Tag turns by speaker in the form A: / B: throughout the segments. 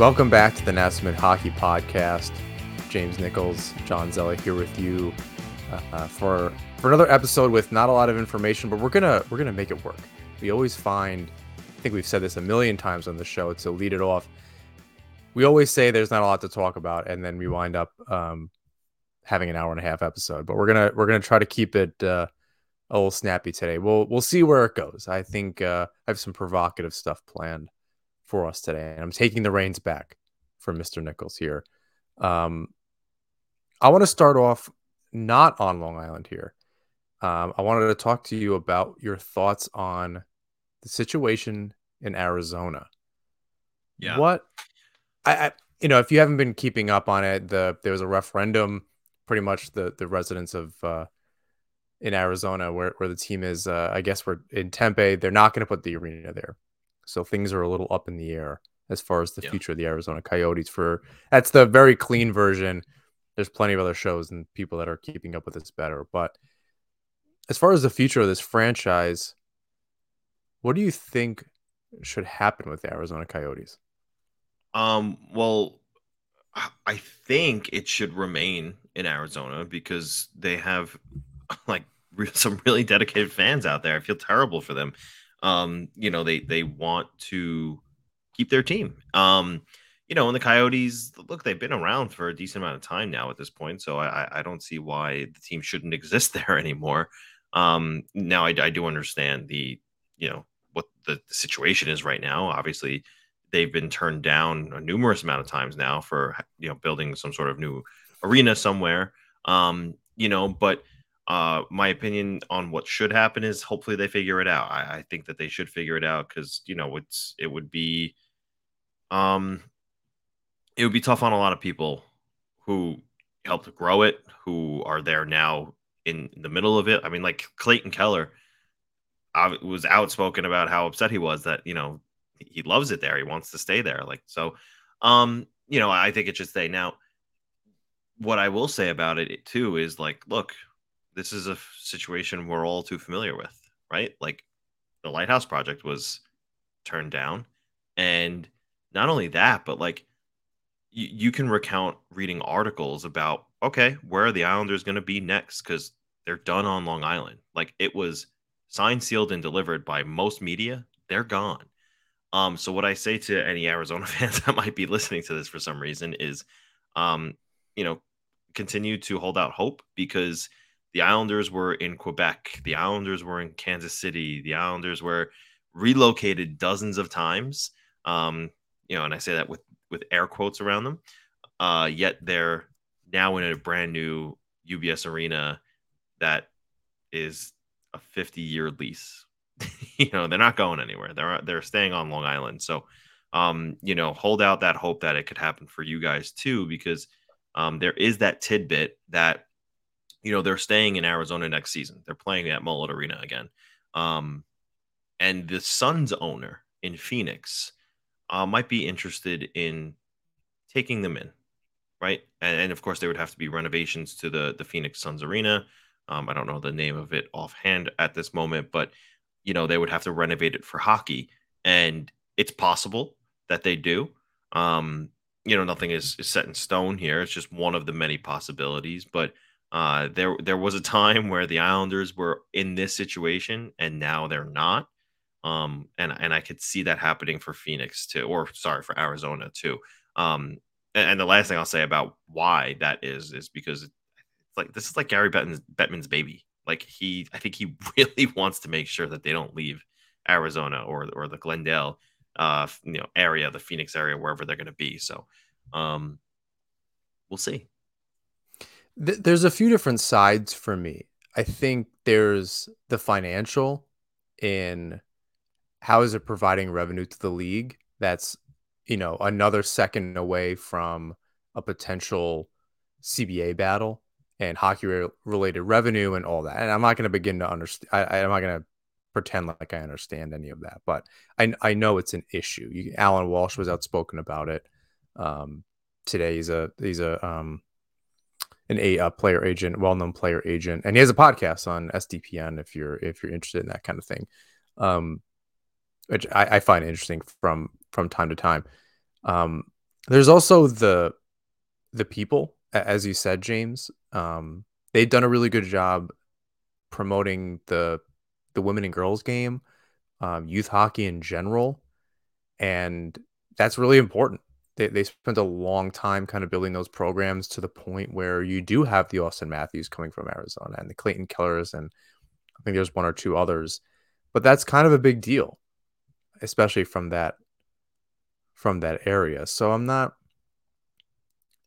A: Welcome back to the Nassau Hockey Podcast. James Nichols, Jon Zella here with you uh, for for another episode with not a lot of information, but we're gonna we're gonna make it work. We always find, I think we've said this a million times on the show to lead it off. We always say there's not a lot to talk about, and then we wind up um, having an hour and a half episode. But we're gonna we're gonna try to keep it uh, a little snappy today. We'll we'll see where it goes. I think uh, I have some provocative stuff planned for us today, and I'm taking the reins back from Mr. Nichols here. Um, I want to start off not on Long Island here. Um, I wanted to talk to you about your thoughts on the situation in Arizona.
B: Yeah.
A: What I, I you know, if you haven't been keeping up on it, the there was a referendum, pretty much the the residents of uh, in Arizona where where the team is. Uh, I guess we're in Tempe. They're not going to put the arena there, so things are a little up in the air as far as the
B: Yeah.
A: future of the Arizona Coyotes. For that's the very clean version. There's plenty of other shows and people that are keeping up with this better, but as far as the future of this franchise, what do you think should happen with the Arizona Coyotes?
B: Um, well, I think it should remain in Arizona because they have like some really dedicated fans out there. I feel terrible for them. Um, you know, they they want to keep their team. Um, you know, and the Coyotes, look, they've been around for a decent amount of time now at this point, so I I- don't see why the team shouldn't exist there anymore. Um, now I, I do understand the you know what the, the situation is right now. Obviously, they've been turned down a numerous amount of times now for you know building some sort of new arena somewhere um you know but uh my opinion on what should happen is hopefully they figure it out i, I think that they should figure it out because you know it's it would be um it would be tough on a lot of people who helped grow it who are there now in the middle of it i mean like clayton keller I was outspoken about how upset he was that you know he loves it there. He wants to stay there. Like so, um, you know, I think it should stay. Now, what I will say about it too is like, look, this is a situation we're all too familiar with, right? Like the Lighthouse Project was turned down, and not only that, but like you, you can recount reading articles about okay, where are the Islanders going to be next? Because they're done on Long Island. Like it was signed, sealed, and delivered by most media. They're gone. Um, so what I say to any Arizona fans that might be listening to this for some reason is, um, you know, continue to hold out hope because the Islanders were in Quebec, the Islanders were in Kansas City, the Islanders were relocated dozens of times. Um, you know, and I say that with with air quotes around them. Uh, yet they're now in a brand new UBS arena that is a 50 year lease you know they're not going anywhere they're they're staying on long island so um you know hold out that hope that it could happen for you guys too because um there is that tidbit that you know they're staying in arizona next season. They're playing at mullett arena again. Um and the suns owner in phoenix uh, might be interested in taking them in right? And, and of course there would have to be renovations to the the phoenix suns arena. Um, i don't know the name of it offhand at this moment but you know they would have to renovate it for hockey and it's possible that they do. Um you know nothing is, is set in stone here. It's just one of the many possibilities but uh there there was a time where the islanders were in this situation and now they're not um and and i could see that happening for phoenix too or sorry for arizona too um and, and the last thing i'll say about why that is is because it's like this is like gary bettman's, bettman's baby like he, I think he really wants to make sure that they don't leave Arizona or or the Glendale, uh, you know, area, the Phoenix area, wherever they're going to be. So, um, we'll see.
A: Th- there's a few different sides for me. I think there's the financial in how is it providing revenue to the league that's you know, another second away from a potential CBA battle and hockey related revenue and all that. And I'm not going to begin to understand. I, am not going to pretend like I understand any of that, but I, I know it's an issue. You, Allan Walsh was outspoken about it. Um, today he's a he's a um, an a, a player agent, well known player agent, and he has a podcast on SDPN if you're if you're interested in that kind of thing, um, which I, I find interesting from from time to time. Um, there's also the the people, as you said, James. Um, they've done a really good job promoting the the women and girls game, um, youth hockey in general, and that's really important. They they spent a long time kind of building those programs to the point where you do have the Auston Matthews coming from Arizona and the Clayton Kellers, and I think there's one or two others, but that's kind of a big deal, especially from that from that area. So I'm not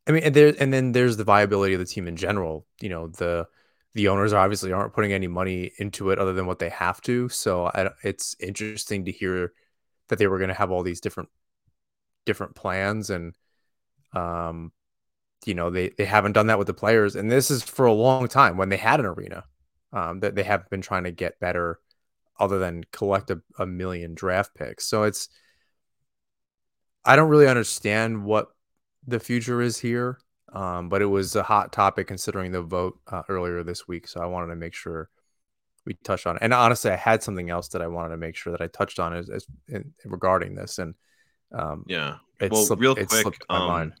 A: I mean, and there and then there's the viability of the team in general. You know, the the owners obviously aren't putting any money into it other than what they have to. So I, it's interesting to hear that they were going to have all these different different plans and um you know they they haven't done that with the players and this is for a long time when they had an arena um that they have been trying to get better other than collect a, a million draft picks so it's i don't really understand what the future is here. Um, but it was a hot topic considering the vote uh, earlier this week. So I wanted to make sure we touched on it. And honestly, I had something else that I wanted to make sure that I touched on as, as in, regarding this. And um,
B: yeah, well, slipped, real quick, um,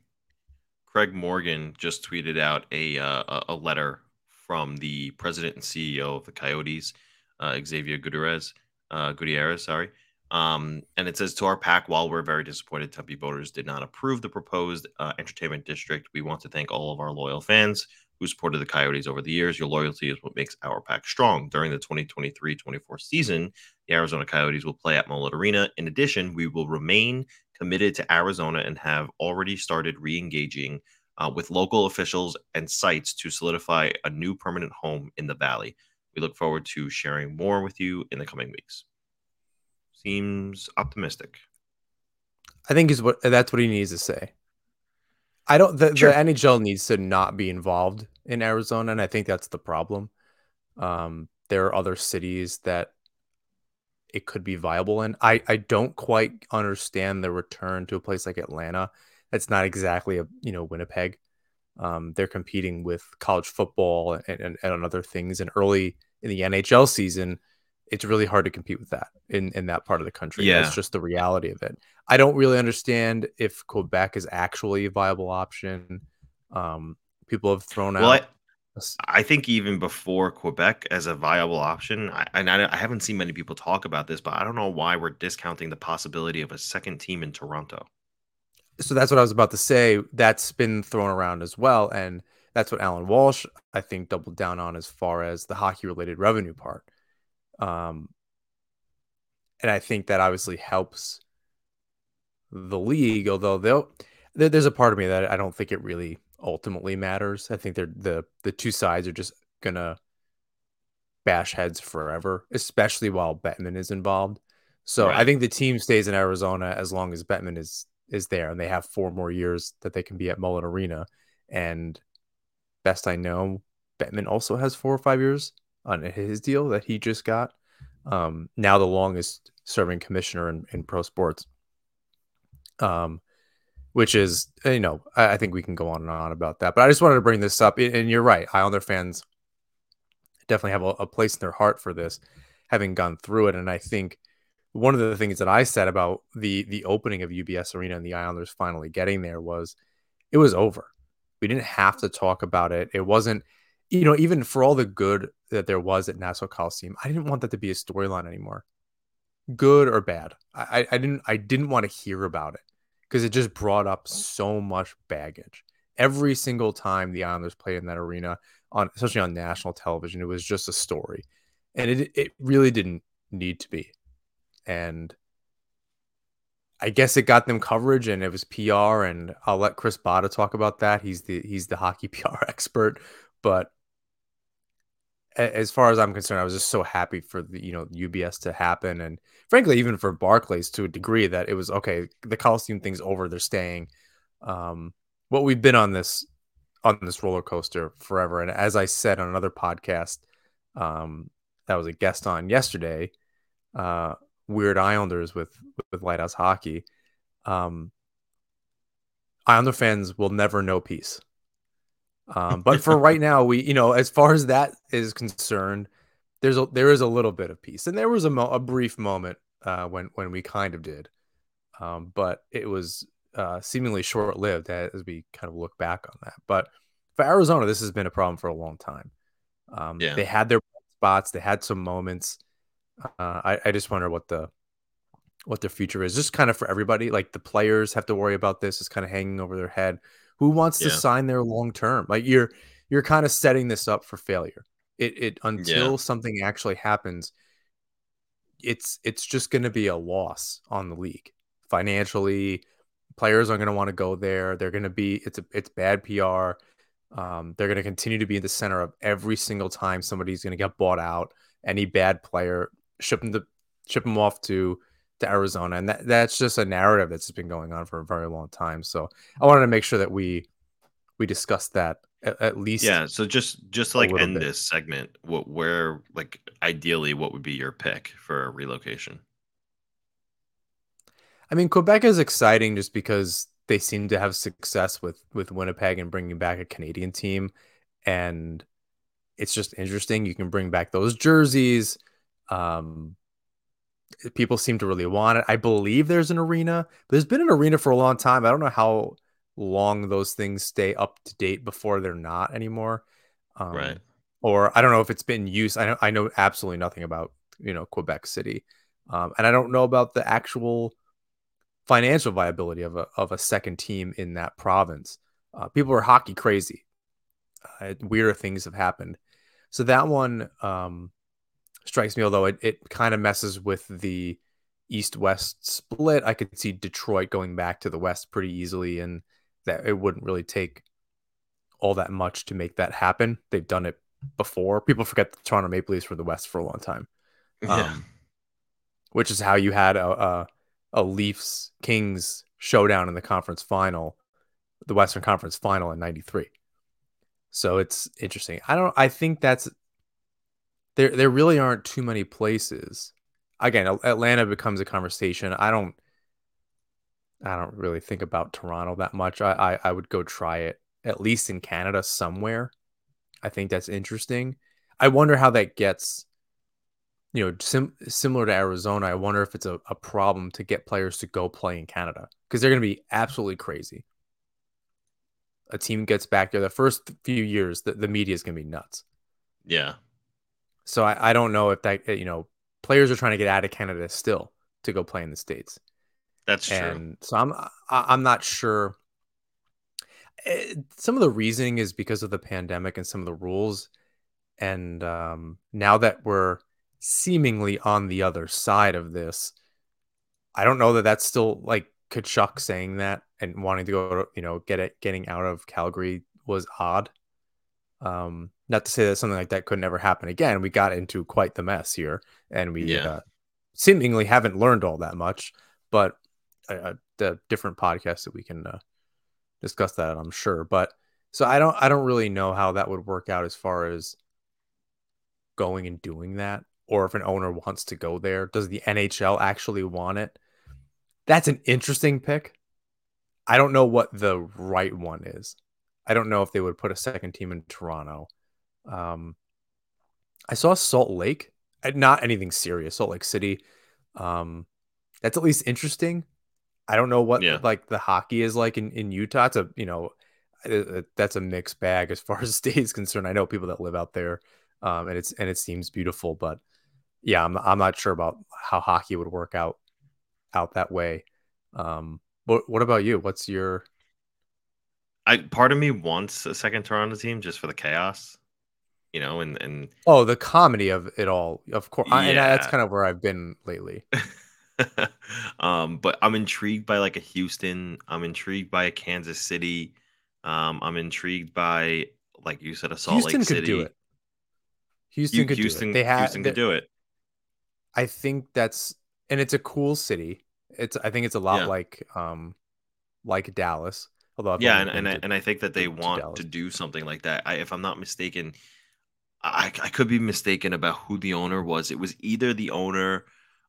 B: Craig Morgan just tweeted out a uh, a letter from the president and CEO of the Coyotes, uh, Xavier Gutierrez. Uh, Gutierrez, sorry. Um, and it says to our pack, while we're very disappointed Tempe voters did not approve the proposed uh, entertainment district, we want to thank all of our loyal fans who supported the Coyotes over the years. Your loyalty is what makes our pack strong. During the 2023 24 season, the Arizona Coyotes will play at Mullett Arena. In addition, we will remain committed to Arizona and have already started re engaging uh, with local officials and sites to solidify a new permanent home in the Valley. We look forward to sharing more with you in the coming weeks seems optimistic.
A: I think is what that's what he needs to say. I don't. The, sure. the NHL needs to not be involved in Arizona, and I think that's the problem. Um, there are other cities that it could be viable in. I I don't quite understand the return to a place like Atlanta. That's not exactly a you know Winnipeg. Um, they're competing with college football and, and, and other things. And early in the NHL season, it's really hard to compete with that in in that part of the country. Yeah, it's just the reality of it. I don't really understand if Quebec is actually a viable option. Um, people have thrown well, out.
B: I, think even before Quebec as a viable option, I, and I, I haven't seen many people talk about this, but I don't know why we're discounting the possibility of a second team in Toronto.
A: So that's what I was about to say. That's been thrown around as well, and that's what Allan Walsh I think doubled down on as far as the hockey related revenue part um, and I think that obviously helps the league, although they'll, there's a part of me that I don't think it really ultimately matters. I think they're the the two sides are just gonna bash heads forever, especially while Bettman is involved. So right. I think the team stays in Arizona as long as Bettman is is there, and they have four more years that they can be at Mullett Arena. And best I know, Bettman also has four or five years on his deal that he just got. Um, now the longest serving commissioner in, in pro sports. Um, which is eh, you know I, I, think we can go on and on about that, but I just wanted to bring this up. And you're right, Islander fans definitely have a, a place in their heart for this, having gone through it. And I think one of the things that I said about the the opening of UBS Arena and the Islanders finally getting there was it was over. We didn't have to talk about it. It wasn't you know, even for all the good that there was at Nassau Coliseum, I didn't want that to be a storyline anymore. Good or bad. I, I didn't I didn't want to hear about it because it just brought up so much baggage. Every single time the Islanders played in that arena on especially on national television, it was just a story. And it it really didn't need to be. And I guess it got them coverage and it was PR and I'll let Chris Bada talk about that. He's the he's the hockey PR expert, but as far as I'm concerned, I was just so happy for the you know UBS to happen, and frankly, even for Barclays to a degree that it was okay. The Coliseum thing's over; they're staying. Um, what we've been on this on this roller coaster forever, and as I said on another podcast, um, that was a guest on yesterday, uh, Weird Islanders with with Lighthouse Hockey. Um, Islander fans will never know peace. Um, but for right now, we, you know, as far as that is concerned, there's a there is a little bit of peace, and there was a, mo- a brief moment uh, when when we kind of did, um, but it was uh, seemingly short lived as we kind of look back on that. But for Arizona, this has been a problem for a long time. Um, yeah. They had their spots, they had some moments. Uh, I, I just wonder what the what their future is. Just kind of for everybody, like the players have to worry about this. It's kind of hanging over their head. Who wants yeah. to sign there long term? Like you're you're kind of setting this up for failure. It it until yeah. something actually happens, it's it's just going to be a loss on the league financially. Players aren't going to want to go there. They're going to be it's a it's bad PR. Um, they're going to continue to be in the center of every single time somebody's going to get bought out. Any bad player, ship them to ship them off to to Arizona, and that, that's just a narrative that's been going on for a very long time. So I wanted to make sure that we we discussed that at, at least.
B: Yeah. So just just like end bit. this segment, what where like ideally, what would be your pick for a relocation?
A: I mean, Quebec is exciting just because they seem to have success with with Winnipeg and bringing back a Canadian team, and it's just interesting. You can bring back those jerseys. Um, people seem to really want it. I believe there's an arena, there's been an arena for a long time. I don't know how long those things stay up to date before they're not anymore.
B: Um, right.
A: Or I don't know if it's been used. I know I know absolutely nothing about you know Quebec City, um, and I don't know about the actual financial viability of a of a second team in that province. Uh, people are hockey crazy. Uh, weirder things have happened. So that one, um, strikes me, although it, it kind of messes with the east west split. I could see Detroit going back to the west pretty easily, and that it wouldn't really take all that much to make that happen. They've done it before. People forget the Toronto Maple Leafs were the West for a long time. Yeah. Um, which is how you had a, a, a Leafs Kings showdown in the conference final, the Western Conference final in 93. So it's interesting. I don't I think that's there there really aren't too many places. Again, Atlanta becomes a conversation. I don't I don't really think about Toronto that much. I, I, I would go try it at least in Canada somewhere. I think that's interesting. I wonder how that gets you know, sim- similar to Arizona, I wonder if it's a, a problem to get players to go play in Canada because they're going to be absolutely crazy. A team gets back there the first few years, the, the media is going to be nuts.
B: Yeah.
A: So I, I don't know if that you know players are trying to get out of Canada still to go play in the states.
B: That's true.
A: And so I'm I'm not sure. Eh, some of the reasoning is because of the pandemic and some of the rules, and um, now that we're seemingly on the other side of this, I don't know that that's still like Tkachuk saying that and wanting to go, you know, get it, getting out of Calgary was odd. Um, not to say that something like that could never happen again. We got into quite the mess here, and we yeah. uh, seemingly haven't learned all that much. But uh, the different podcasts that we can uh, discuss that, I'm sure. But so I don't, I don't really know how that would work out as far as going and doing that, or if an owner wants to go there. Does the NHL actually want it? That's an interesting pick. I don't know what the right one is. I don't know if they would put a second team in Toronto. Um, I saw Salt Lake, uh, not anything serious. Salt Lake City. Um, that's at least interesting. I don't know what yeah. like the hockey is like in, in Utah. It's a you know uh, uh, that's a mixed bag as far as the state is concerned. I know people that live out there, um, and it's and it seems beautiful, but yeah, I'm I'm not sure about how hockey would work out out that way. Um, what what about you? What's your
B: I part of me wants a second Toronto team just for the chaos you know, and and
A: oh, the comedy of it all, of course, yeah. and that's kind of where I've been lately.
B: um, but I'm intrigued by like a Houston. I'm intrigued by a Kansas City. Um, I'm intrigued by like you said, a Salt
A: Houston
B: Lake City.
A: Could do it. Houston could
B: Houston,
A: do it. They have
B: Houston could do it.
A: I think that's and it's a cool city. It's I think it's a lot
B: Yeah.
A: like um like Dallas. Although I've
B: Yeah, and, and I,
A: to-
B: and I think that they
A: to
B: want
A: Dallas.
B: to do something like that. I, if I'm not mistaken, I, I could be mistaken about who the owner was. It was either the owner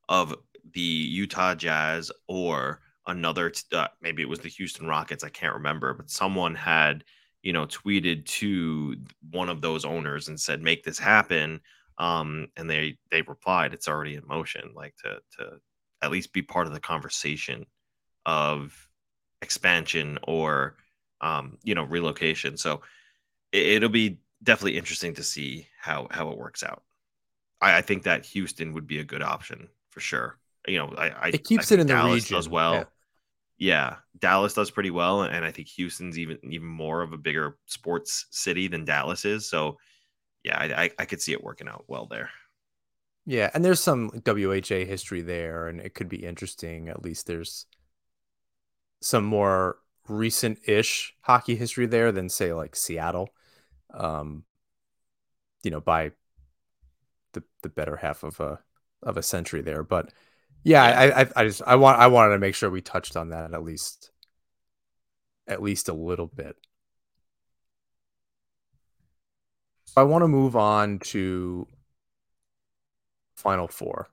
B: of the Utah Jazz or another. Uh, maybe it was the Houston Rockets. I can't remember, but someone had you know tweeted to one of those owners and said, "Make this happen." Um, and they they replied, "It's already in motion." Like to to at least be part of the conversation of expansion or um, you know relocation. So it, it'll be definitely interesting to see how how it works out. I, I think that Houston would be a good option for sure. You know, I, I
A: It keeps
B: I
A: it
B: think
A: in the region,
B: does well.
A: yeah.
B: Yeah. Dallas does pretty well, and I think Houston's even even more of a bigger sports city than Dallas is. So yeah, I, I could see it working out well there.
A: Yeah, and there's some WHA history there, and it could be interesting. At least there's some more recent-ish hockey history there than say like Seattle. Um, you know, by the the better half of a of a century there. But yeah, I, I I just I want I wanted to make sure we touched on that at least at least a little bit. I want to move on to Final Four.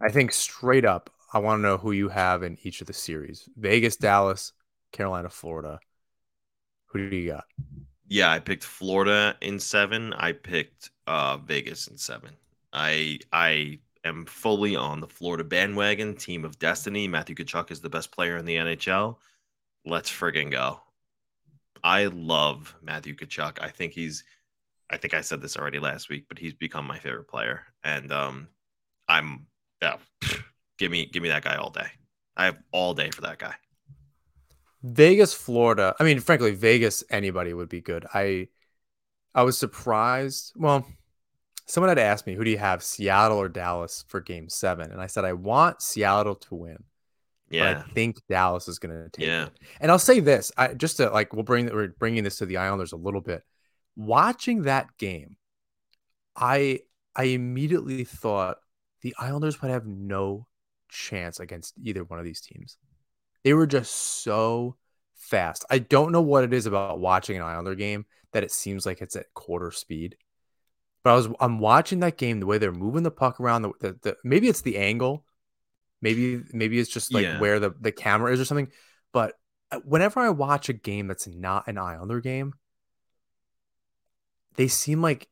A: I think straight up, I want to know who you have in each of the series: Vegas, Dallas, Carolina, Florida. Who do you got?
B: Yeah, I picked Florida in seven. I picked uh, Vegas in seven. I I am fully on the Florida bandwagon. Team of destiny. Matthew Tkachuk is the best player in the NHL. Let's friggin' go. I love Matthew Tkachuk. I think he's. I think I said this already last week, but he's become my favorite player, and um, I'm yeah. Give me give me that guy all day. I have all day for that guy.
A: Vegas, Florida. I mean, frankly, Vegas, anybody would be good. I I was surprised. Well, someone had asked me, who do you have, Seattle or Dallas for game seven? And I said, I want Seattle to win.
B: Yeah,
A: But I think Dallas is going to take
B: Yeah.
A: it. And I'll say this, I just to like we'll bring we're bringing this to the Islanders a little bit. Watching that game, I I immediately thought the Islanders would have no chance against either one of these teams. They were just so fast. I don't know what it is about watching an Islander game that it seems like it's at quarter speed. But I was I'm watching that game the way they're moving the puck around the, the, the maybe it's the angle maybe maybe it's just like
B: Yeah.
A: where the, the camera is or something but uh, whenever i watch a game that's not an islander game they seem like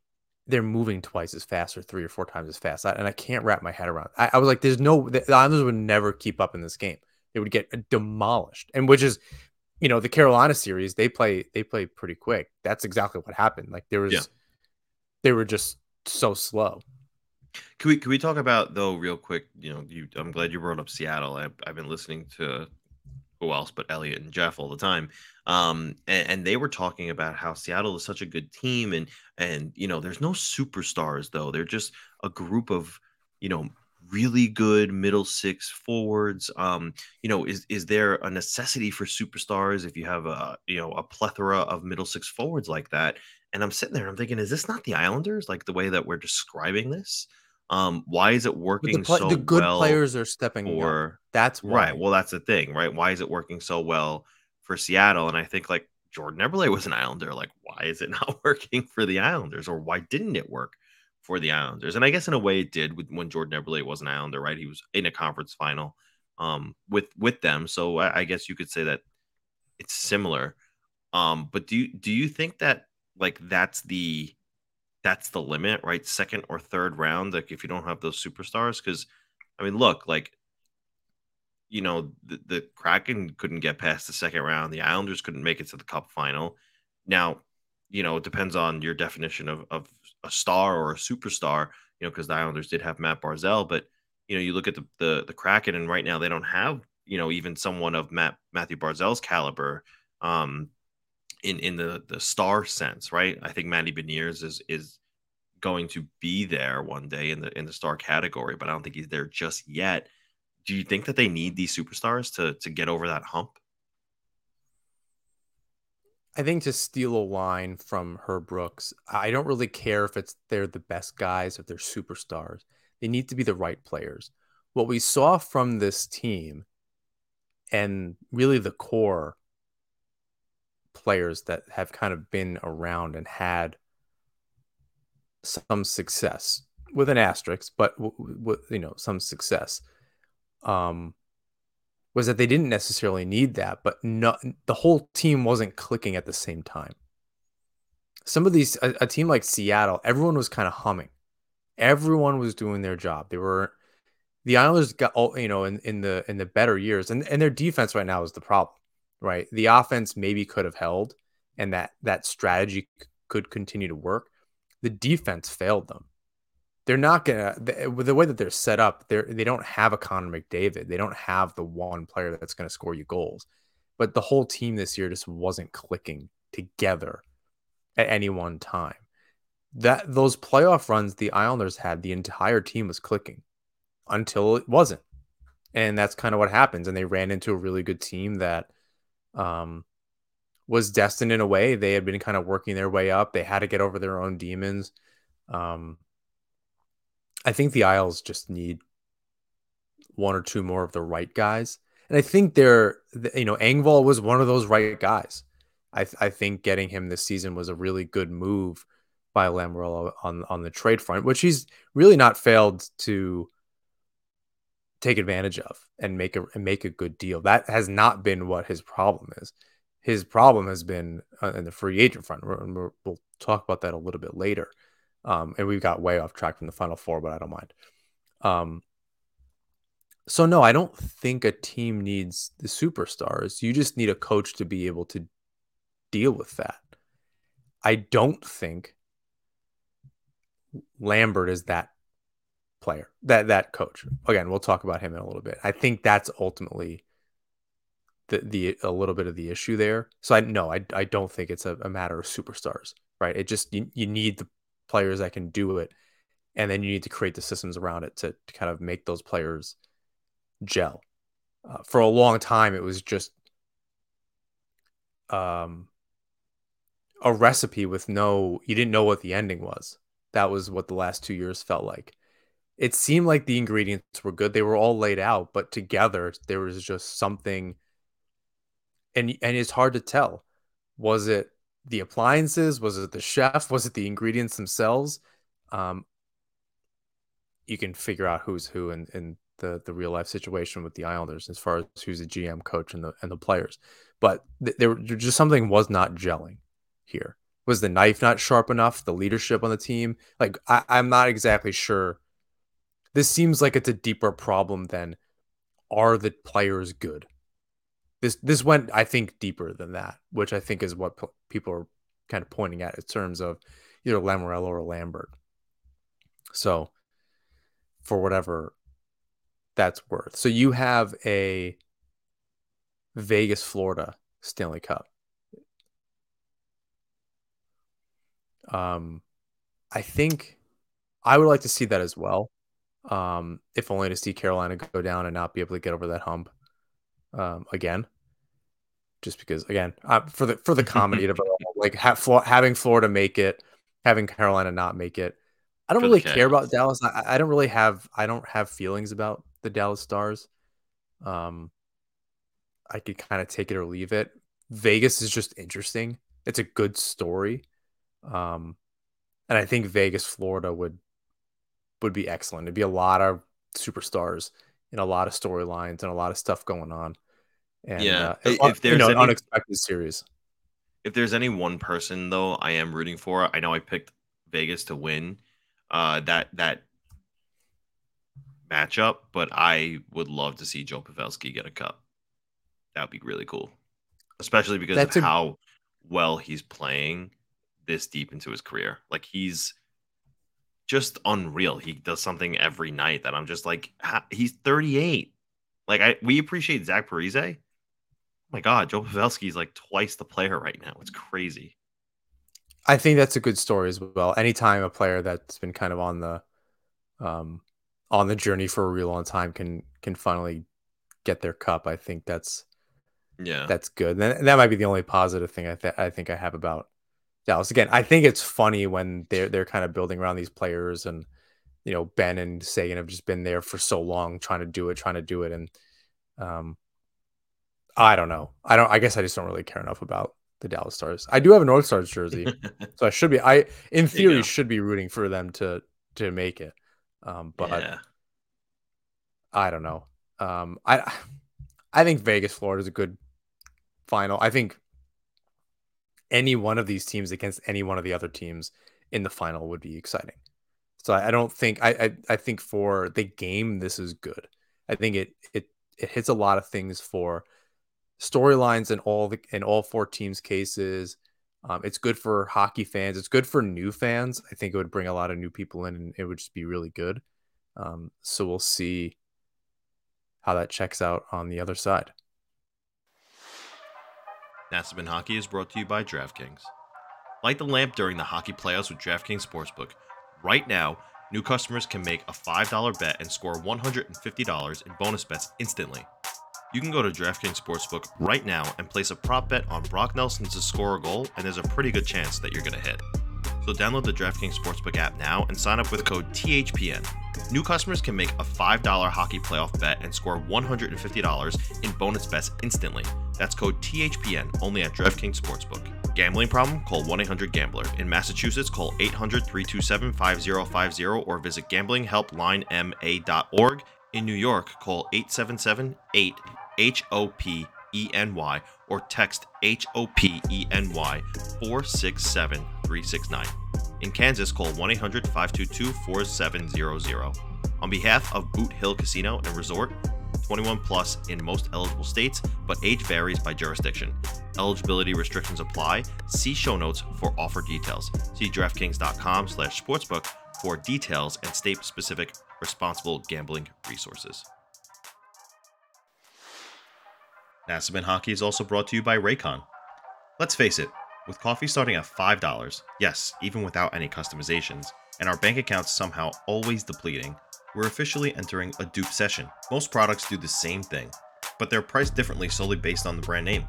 A: they're moving twice as fast or three or four times as fast I- and i can't wrap my head around I, I was like there's no the islanders would never keep up in this game they would get uh, demolished and which is you know the carolina series they play they play pretty quick that's exactly what happened like there was
B: Yeah.
A: they were just so slow
B: Can we can we talk about though real quick? You know, you I'm glad you brought up Seattle. I've, I've been listening to who else but Elliotte and Jeff all the time, um, and, and they were talking about how Seattle is such a good team, and and you know, there's no superstars though. They're just a group of you know really good middle six forwards. Um, you know, is is there a necessity for superstars if you have a you know a plethora of middle six forwards like that? And I'm sitting there and I'm thinking, is this not the Islanders? Like the way that we're describing this? Um, why is it working
A: the, pla-
B: so
A: the good
B: well
A: players are stepping up that's why.
B: right? Well, that's the thing, right? Why is it working so well for Seattle? And I think like Jordan Eberle was an Islander. Like, why is it not working for the Islanders, or why didn't it work for the Islanders? And I guess in a way it did with when Jordan Eberle was an Islander, right? He was in a conference final um, with with them, so I, I guess you could say that it's similar. Um, but do you do you think that like that's the that's the limit, right? Second or third round, like if you don't have those superstars, because I mean, look, like you know, the, the Kraken couldn't get past the second round, the Islanders couldn't make it to the Cup final. Now, you know, it depends on your definition of of a star or a superstar, you know, because the Islanders did have Matt Barzal, but you know, you look at the, the the Kraken, and right now they don't have you know even someone of Matt Matthew Barzal's caliber. Um, in in the the star sense, right? I think Matty Beniers is is going to be there one day in the in the star category, but I don't think he's there just yet. Do you think that they need these superstars to to get over that hump?
A: I think to steal a line from Herb Brooks, I don't really care if it's they're the best guys, if they're superstars. They need to be the right players. What we saw from this team and really the core players that have kind of been around and had some success with an asterisk, but with you know some success, um, was that they didn't necessarily need that, but no, the whole team wasn't clicking at the same time. Some of these, a, a team like Seattle, everyone was kind of humming. Everyone was doing their job. They were, the Islanders got all you know in, in the in the better years, and and their defense right now is the problem, right? The offense maybe could have held, and that that strategy could continue to work. The defense failed them they're not gonna the way that they're set up. They they don't have a Connor McDavid. They don't have the one player that's to score you goals. But the whole team this year just wasn't clicking together at any one time. That those playoff runs the Islanders had, the entire team was clicking until it wasn't, and that's kind of what happens. And they ran into a really good team that um, was destined in a way. They had been kind of working their way up. They had to get over their own demons. Um, I think the Isles just need one or two more of the right guys. And I think they're, you know, Engvall was one of those right guys. I, I think getting him this season was a really good move by Lamoriello on on the trade front, which he's really not failed to take advantage of and make a make a good deal. That has not been what his problem is. His problem has been uh, in the free agent front. we will talk about that a little bit later. Um, and we've got way off track from the final four, but I don't mind. Um, so no, I don't think a team needs the superstars. You just need a coach to be able to deal with that. I don't think Lambert is that player, that that coach. Again, we'll talk about him in a little bit. I think that's ultimately the the a little bit of the issue there. So I no, I I don't think it's a, a matter of superstars, right? It just you, you need the players that can do it and then you need to create the systems around it to, to kind of make those players gel uh, for a long time it was just um a recipe with no you didn't know what the ending was that was what the last two years felt like it seemed like the ingredients were good they were all laid out but together there was just something and and it's hard to tell was it the appliances? Was it the chef? Was it the ingredients themselves? Um, you can figure out who's who in, in the, the real life situation with the Islanders as far as who's the GM coach and the and the players. But th- there just something was not gelling here. Was the knife not sharp enough? The leadership on the team? Like I, I'm not exactly sure. This seems like it's a deeper problem than are the players good? this this went I think deeper than that, which I think is what people are kind of pointing at in terms of either Lamoriello or Lambert. So for whatever that's worth. So you have a Vegas, Florida Stanley Cup. Um I think I would like to see that as well. Um, if only to see Carolina go down and not be able to get over that hump um, again just because again uh, for the for the comedy of it all, like having Florida make it, having Carolina not make it. I don't really care about Dallas. I, I, don't really have I don't have feelings about the Dallas Stars. Um, I could kind of take it or leave it. Vegas is just interesting. It's a good story, um, and I think Vegas, Florida would would be excellent. It'd be a lot of superstars and a lot of storylines and a lot of stuff going on. And,
B: yeah,
A: uh, if there's you know, any, unexpected series.
B: If there's any one person though, I am rooting for. I know I picked Vegas to win uh, that that matchup, but I would love to see Joe Pavelski get a cup. That would be really cool, especially because That's of a... how well he's playing this deep into his career. Like he's just unreal. He does something every night that I'm just like, he's 38. Like I, we appreciate Zach Parise Oh my God, Joe Pavelski is like twice the player right now. It's crazy.
A: I think that's a good story as well. Anytime a player that's been kind of on the um on the journey for a real long time can can finally get their cup, I think that's
B: Yeah.
A: That's good. And that might be the only positive thing I, th- I think I have about Dallas. Again, I think it's funny when they're they're kind of building around these players, and you know Benn and Seguin have just been there for so long, trying to do it, trying to do it, and um, I don't know. I don't. I guess I just don't really care enough about the Dallas Stars. I do have a North Stars jersey, so I should be. I in theory should be rooting for them to to make it. Um, but yeah. I don't know. Um, I I think Vegas Florida is a good final. I think any one of these teams against any one of the other teams in the final would be exciting. So I, I don't think I, I I think for the game this is good. I think it it it hits a lot of things for storylines in all the in all four teams' cases. Um, it's good for hockey fans. It's good for new fans. I think it would bring a lot of new people in, and it would just be really good. Um, so we'll see how that checks out on the other side.
B: Nassibin Hockey is brought to you by DraftKings. Light the lamp during the hockey playoffs with DraftKings Sportsbook. Right now, new customers can make a $5 bet and score $150 in bonus bets instantly. You can go to DraftKings Sportsbook right now and place a prop bet on Brock Nelson to score a goal, and there's a pretty good chance that you're going to hit. So download the DraftKings Sportsbook app now and sign up with code THPN. New customers can make a $5 hockey playoff bet and score $150 in bonus bets instantly. That's code THPN only at DraftKings Sportsbook. Gambling problem? Call 1 800 Gambler. In Massachusetts, call 800 327 5050 or visit gamblinghelplinema.org. In New York, call 877 8 H O P E N Y or text H O P E N Y 467 369. In Kansas, call 1 800 522 4700. On behalf of Boot Hill Casino and Resort, 21 plus in most eligible states, but age varies by jurisdiction. Eligibility restrictions apply. See show notes for offer details. See DraftKings.com slash sportsbook for details and state-specific responsible gambling resources. Nassibin Hockey is also brought to you by Raycon. Let's face it, with coffee starting at $5, yes, even without any customizations, and our bank accounts somehow always depleting, we're officially entering a dupe session. Most products do the same thing, but they're priced differently solely based on the brand name.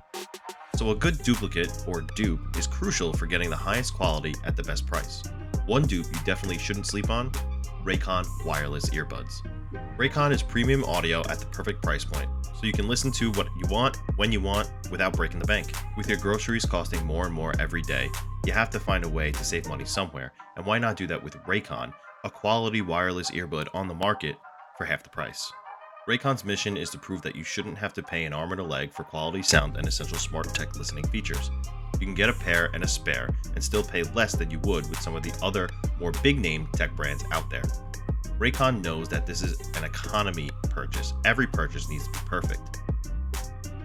B: So a good duplicate, or dupe, is crucial for getting the highest quality at the best price. One dupe you definitely shouldn't sleep on Raycon wireless earbuds. Raycon is premium audio at the perfect price point, so you can listen to what you want, when you want, without breaking the bank. With your groceries costing more and more every day, you have to find a way to save money somewhere, and why not do that with Raycon, a quality wireless earbud on the market for half the price. Raycon's mission is to prove that you shouldn't have to pay an arm and a leg for quality sound and essential smart tech listening features. You can get a pair and a spare and still pay less than you would with some of the other, more big name tech brands out there. Raycon knows that this is an economy purchase. Every purchase needs to be perfect.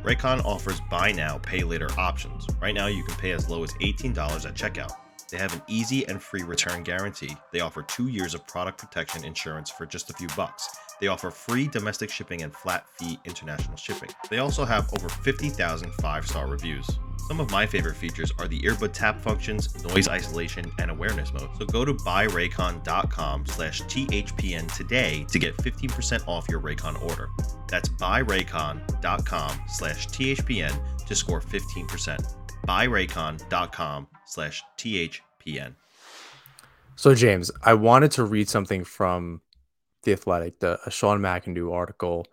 B: Raycon offers buy now, pay later options. Right now, you can pay as low as $18 at checkout. They have an easy and free return guarantee. They offer two years of product protection insurance for just a few bucks. They offer free domestic shipping and flat fee international shipping. They also have over 50,000 five star reviews. Some of my favorite features are the earbud tap functions, noise isolation, and awareness mode. So go to buyraycon.com slash THPN today to get 15% off your Raycon order. That's buyraycon.com slash THPN to score 15% buyraycon.com slash THPN.
A: So, James, I wanted to read something from The Athletic, the a Sean McIndoe article.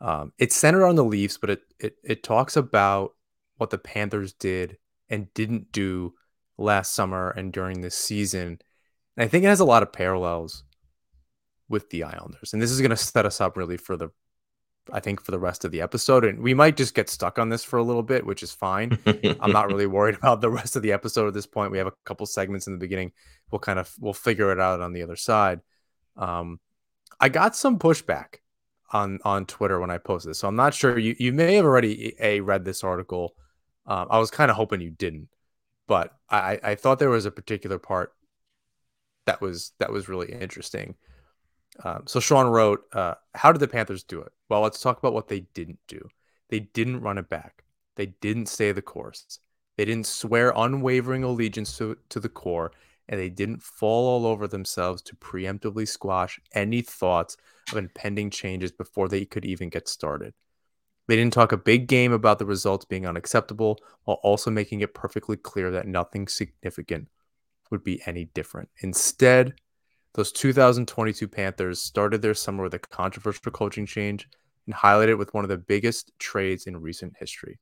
A: Um, it's centered on the Leafs, but it, it, it talks about what the Panthers did and didn't do last summer and during this season. And I think it has a lot of parallels with the Islanders. And this is going to set us up really for the I think, for the rest of the episode. And we might just get stuck on this for a little bit, which is fine. I'm not really worried about the rest of the episode at this point. We have a couple segments in the beginning. We'll kind of we'll figure it out on the other side. Um, I got some pushback on on Twitter when I posted this, so I'm not sure you you may have already a read this article. Um, I was kind of hoping you didn't, but I I thought there was a particular part that was that was really interesting. Um, so Sean wrote, uh, "How did the Panthers do it? Well, let's talk about what they didn't do. They didn't run it back. They didn't stay the course. They didn't swear unwavering allegiance to, to the core, and they didn't fall all over themselves to preemptively squash any thoughts of impending changes before they could even get started. They didn't talk a big game about the results being unacceptable while also making it perfectly clear that nothing significant would be any different. Instead, those 2022 Panthers started their summer with a controversial coaching change and highlighted it with one of the biggest trades in recent history.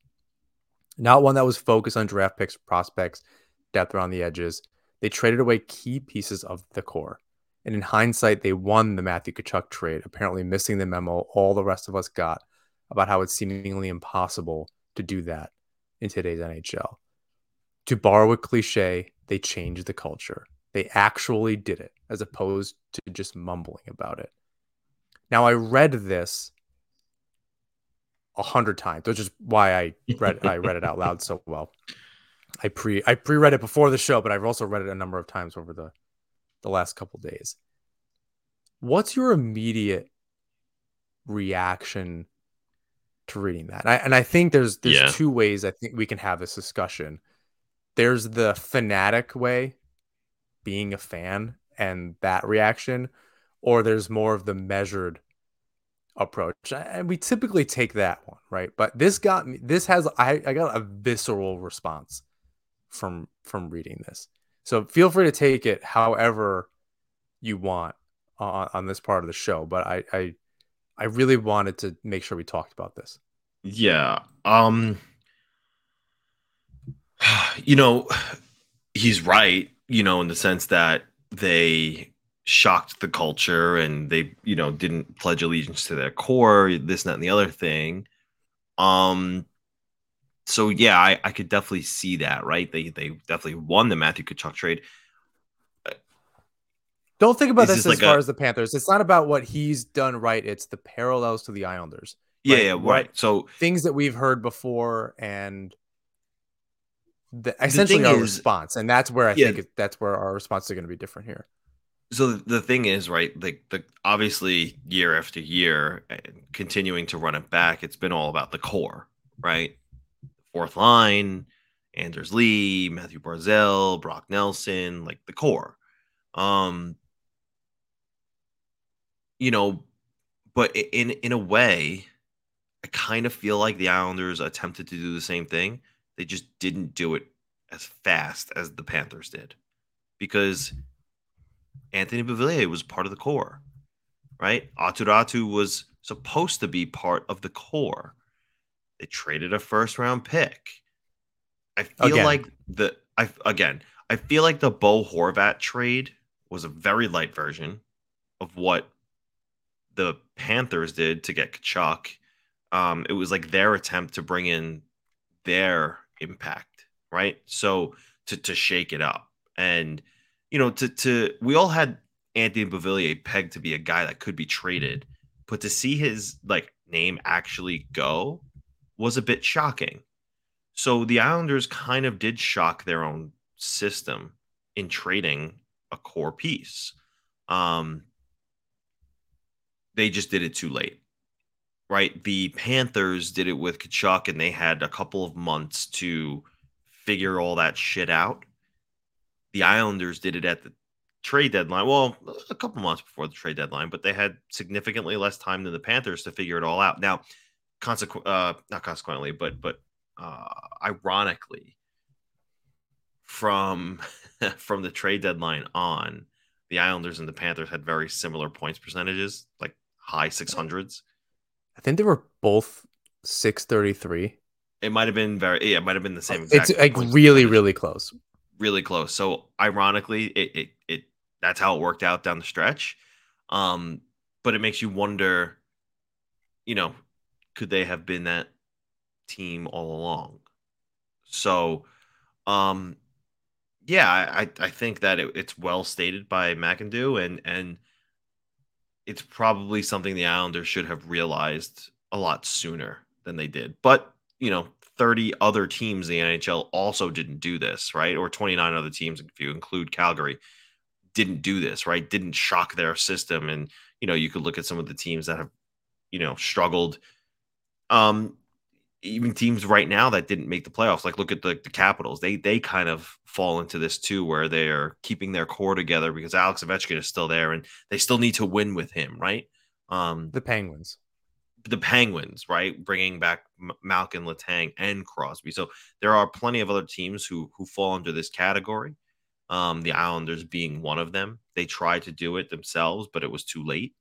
A: Not one that was focused on draft picks, prospects, depth around the edges. They traded away key pieces of the core. And in hindsight, they won the Matthew Tkachuk trade, apparently missing the memo all the rest of us got about how it's seemingly impossible to do that in today's NHL. To borrow a cliche, they changed the culture. They actually did it as opposed to just mumbling about it. Now, I read this a hundred times, which is why I read I read it out loud so well. I pre I pre-read it before the show, but I've also read it a number of times over the the last couple days. What's your immediate reaction to reading that? And I, and I think there's there's yeah. two ways I think we can have this discussion. There's the fanatic way, being a fan, and that reaction, or there's more of the measured approach. And we typically take that one, right? But this got me this has I, I got a visceral response from from reading this. So feel free to take it however you want on, on this part of the show. But I, I I really wanted to make sure we talked about this.
B: Yeah. Um you know, he's right, you know, in the sense that they shocked the culture and they, you know, didn't pledge allegiance to their core, this, that, and the other thing. Um so yeah, I, I could definitely see that, right? They they definitely won the Matthew Tkachuk trade.
A: Don't think about this, this as like far a, as the Panthers. It's not about what he's done right. It's the parallels to the Islanders.
B: Yeah, yeah, right. So
A: things that we've heard before and the, essentially the our is, response, and that's where I yeah, think it, that's where our response is going to be different here.
B: So the thing is, right? Like the obviously year after year, continuing to run it back, it's been all about the core, right? Fourth line, Anders Lee, Matthew Barzal, Brock Nelson, like the core. Um, you know, but in in a way, I kind of feel like the Islanders attempted to do the same thing. They just didn't do it as fast as the Panthers did because Anthony Beauvillier was part of the core, right? Aatu Räty was supposed to be part of the core. They traded a first round pick. I feel again. like the I again, I feel like the Bo Horvat trade was a very light version of what the Panthers did to get Tkachuk. Um, it was like their attempt to bring in their impact, right? So to to shake it up, and you know, to to we all had Anthony Beauvillier pegged to be a guy that could be traded, but to see his like name actually go was a bit shocking. So the Islanders kind of did shock their own system in trading a core piece. Um, they just did it too late. Right? The Panthers did it with Tkachuk and they had a couple of months to figure all that shit out. The Islanders did it at the trade deadline. Well, a couple months before the trade deadline, but they had significantly less time than the Panthers to figure it all out. Now, consequent, uh, not consequently, but but uh, ironically, from from the trade deadline on, the Islanders and the Panthers had very similar points percentages, like high 600s.
A: I think they were both 633.
B: It might have been very, yeah, it might have been the same.
A: It's like really, really close.
B: Really close. So ironically, it, it, it, that's how it worked out down the stretch. Um, but it makes you wonder, you know, could they have been that team all along? So, um, yeah, I, I think that it, it's well stated by McIndoe and, and it's probably something the Islanders should have realized a lot sooner than they did. But, you know, 30 other teams in the NHL also didn't do this, right? Or 29 other teams, if you include Calgary, didn't do this, right? Didn't shock their system. And, you know, you could look at some of the teams that have, you know, struggled. Um, even teams right now that didn't make the playoffs, like look at the, the Capitals, they they kind of fall into this too, where they're keeping their core together because Alex Ovechkin is still there and they still need to win with him, right?
A: Um, the Penguins,
B: the Penguins, right, bringing back M- Malkin, Letang, and Crosby. So there are plenty of other teams who who fall under this category. Um, the Islanders being one of them. They tried to do it themselves, but it was too late.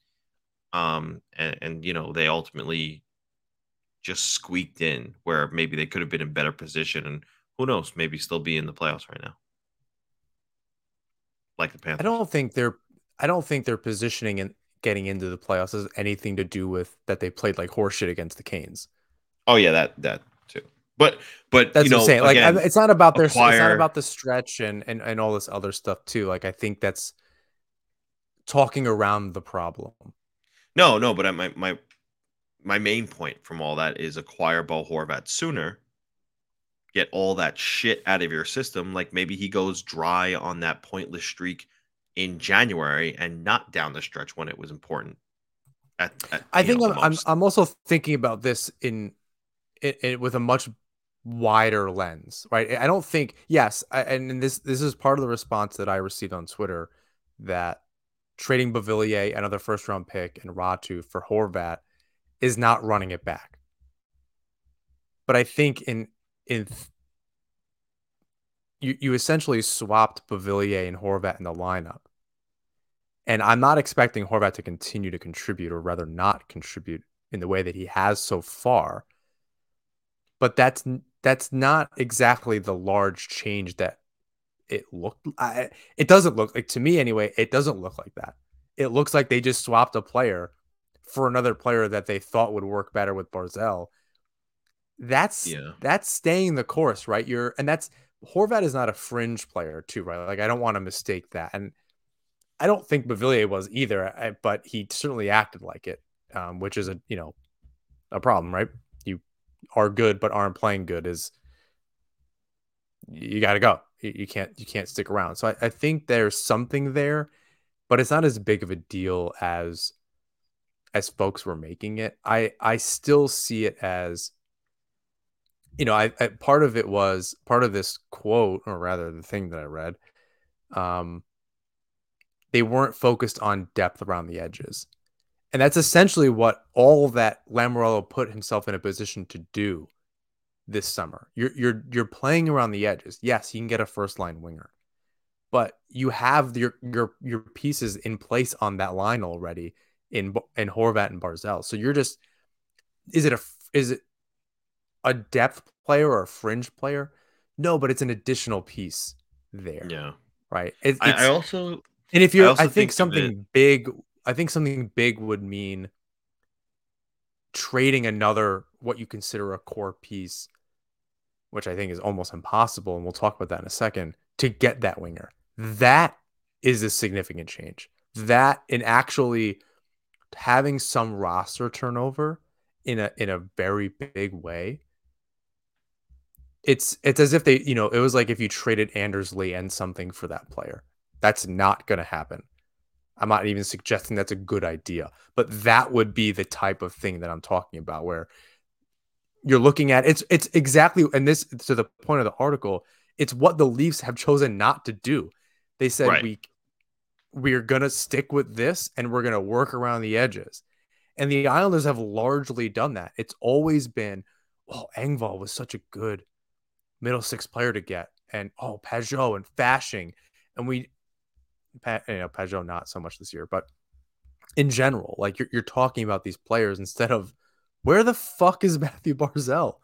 B: Um, and, and you know they ultimately just squeaked in where maybe they could have been in better position, and who knows, maybe still be in the playoffs right now. Like the Panthers.
A: I don't think they're. I don't think their positioning and getting into the playoffs has anything to do with that they played like horseshit against the Canes.
B: Oh yeah, that that too. But but
A: That's
B: you know,
A: what I'm saying. Like
B: again,
A: I- it's not about their. It's not about the stretch and and and all this other stuff too. Like I think that's talking around the problem.
B: No, no, but I- my my my main point from all that is acquire Bo Horvat sooner. Get all that shit out of your system. Like maybe he goes dry on that pointless streak in January and not down the stretch when it was important. At, at,
A: I think
B: know,
A: I'm, I'm. I'm also thinking about this in, it, it with a much wider lens, right? I don't think yes, I, and and this this is part of the response that I received on Twitter that trading Beauvillier, another first round pick, and Räty for Horvat is not running it back. But I think in in th- you you essentially swapped Beauvillier and Horvat in the lineup. And I'm not expecting Horvat to continue to contribute, or rather not contribute in the way that he has so far. But that's that's not exactly the large change that it looked. I, it doesn't look like to me anyway. It doesn't look like that. It looks like they just swapped a player for another player that they thought would work better with Barzal. That's
B: Yeah.
A: that's staying the course, right? You're and that's Horvat is not a fringe player too, right? Like I don't want to mistake that, and I don't think Beauvillier was either, but he certainly acted like it, um, which is a you know a problem, right? You are good but aren't playing good is you got to go. You, you can't you can't stick around. So I, I think there's something there, but it's not as big of a deal as as folks were making it. I I still see it as you know, I, I part of it was part of this quote, or rather the thing that I read. Um, they weren't focused on depth around the edges, and that's essentially what all that Lamoriello put himself in a position to do this summer. You're you're you're playing around the edges. Yes, you can get a first line winger, but you have your your your pieces in place on that line already in in Horvat and Barzal. So you're just is it a is it a depth player or a fringe player? No, but it's an additional piece there,
B: yeah.
A: right? It,
B: I,
A: it's,
B: I also
A: and if you're, I,
B: also
A: think,
B: think
A: something big, I think something big would mean trading another what you consider a core piece, which I think is almost impossible, and we'll talk about that in a second, to get that winger. That is a significant change. That in actually having some roster turnover in a in a very big way. It's it's as if they, you know, it was like if you traded Anders Lee and something for that player. That's not going to happen. I'm not even suggesting that's a good idea, but that would be the type of thing that I'm talking about where you're looking at it's it's exactly and this to the point of the article, it's what the Leafs have chosen not to do. They said
B: Right.
A: we we're going to stick with this and we're going to work around the edges. And the Islanders have largely done that. It's always been, oh, Engvall was such a good middle six player to get. And oh, Pageau and Fasching. And we, you know, Pageau not so much this year, but in general, like you're, you're talking about these players instead of where the fuck is Matthew Barzal?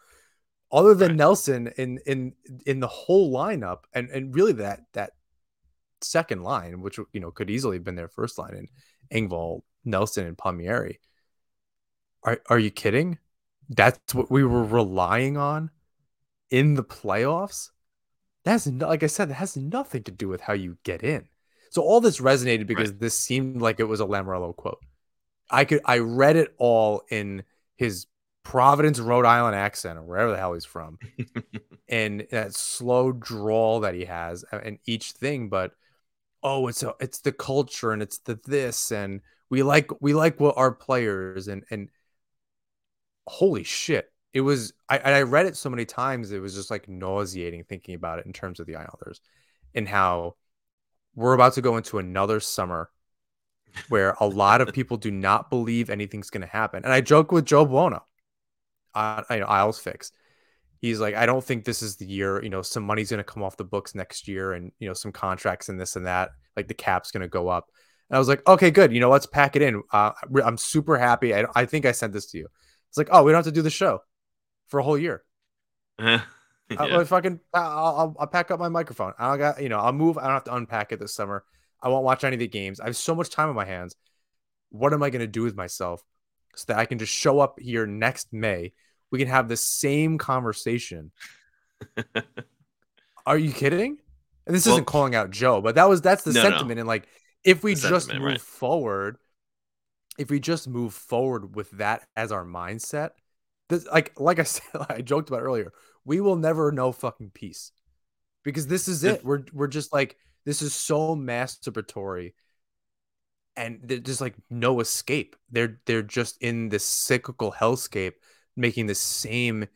A: Other than
B: Right.
A: Nelson in in in the whole lineup, and and really that that second line, which you know could easily have been their first line in Engvall, Nelson, and Palmieri. Are are you kidding? That's what we were relying on in the playoffs. That's like I said, that has nothing to do with how you get in. So all this resonated because this seemed like it was a Lamoriello quote. I could I read it all in his Providence, Rhode Island accent or wherever the hell he's from and that slow drawl that he has uh, and each thing but oh it's a, it's the culture and it's the this and we like we like what our players and and holy shit it was I, I read it so many times it was just like nauseating thinking about it in terms of the islanders and how we're about to go into another summer where a lot of people do not believe anything's going to happen. And I joke with Joe Buono, uh, I know Isles Fix. He's like, I don't think this is the year. You know, some money's going to come off the books next year, and you know, some contracts and this and that. Like the cap's going to go up. And I was like, okay, good. You know, let's pack it in. Uh, I'm super happy. I, I think I sent this to you. It's like, oh, we don't have to do the show for a whole year. yeah. I'll fucking, I'll, I'll, I'll, pack up my microphone. I got, you know, I'll move. I don't have to unpack it this summer. I won't watch any of the games. I have so much time on my hands. What am I going to do with myself so that I can just show up here next May? We can have the same conversation. Are you kidding? And this well, isn't calling out Joe, but that was that's the no, sentiment. No. And like, if we the just move right. forward, if we just move forward with that as our mindset, this like like I said, I joked about earlier, we will never know fucking peace because this is it. We're we're just like this is so masturbatory and there's just like no escape. They're they're just in this cyclical hellscape, making the same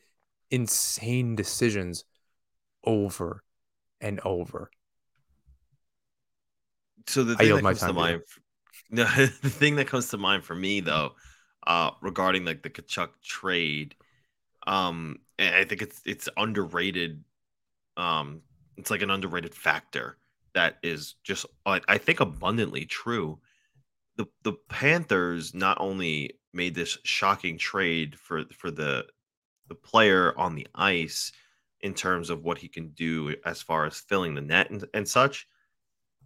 A: insane decisions over and over.
B: So the thing that comes to mind, no, the thing that comes to mind for me though, uh, regarding like the Tkachuk trade, um, I think it's it's underrated. Um, it's like an underrated factor that is just I think abundantly true. The the Panthers not only made this shocking trade for for the the player on the ice in terms of what he can do as far as filling the net and, and such,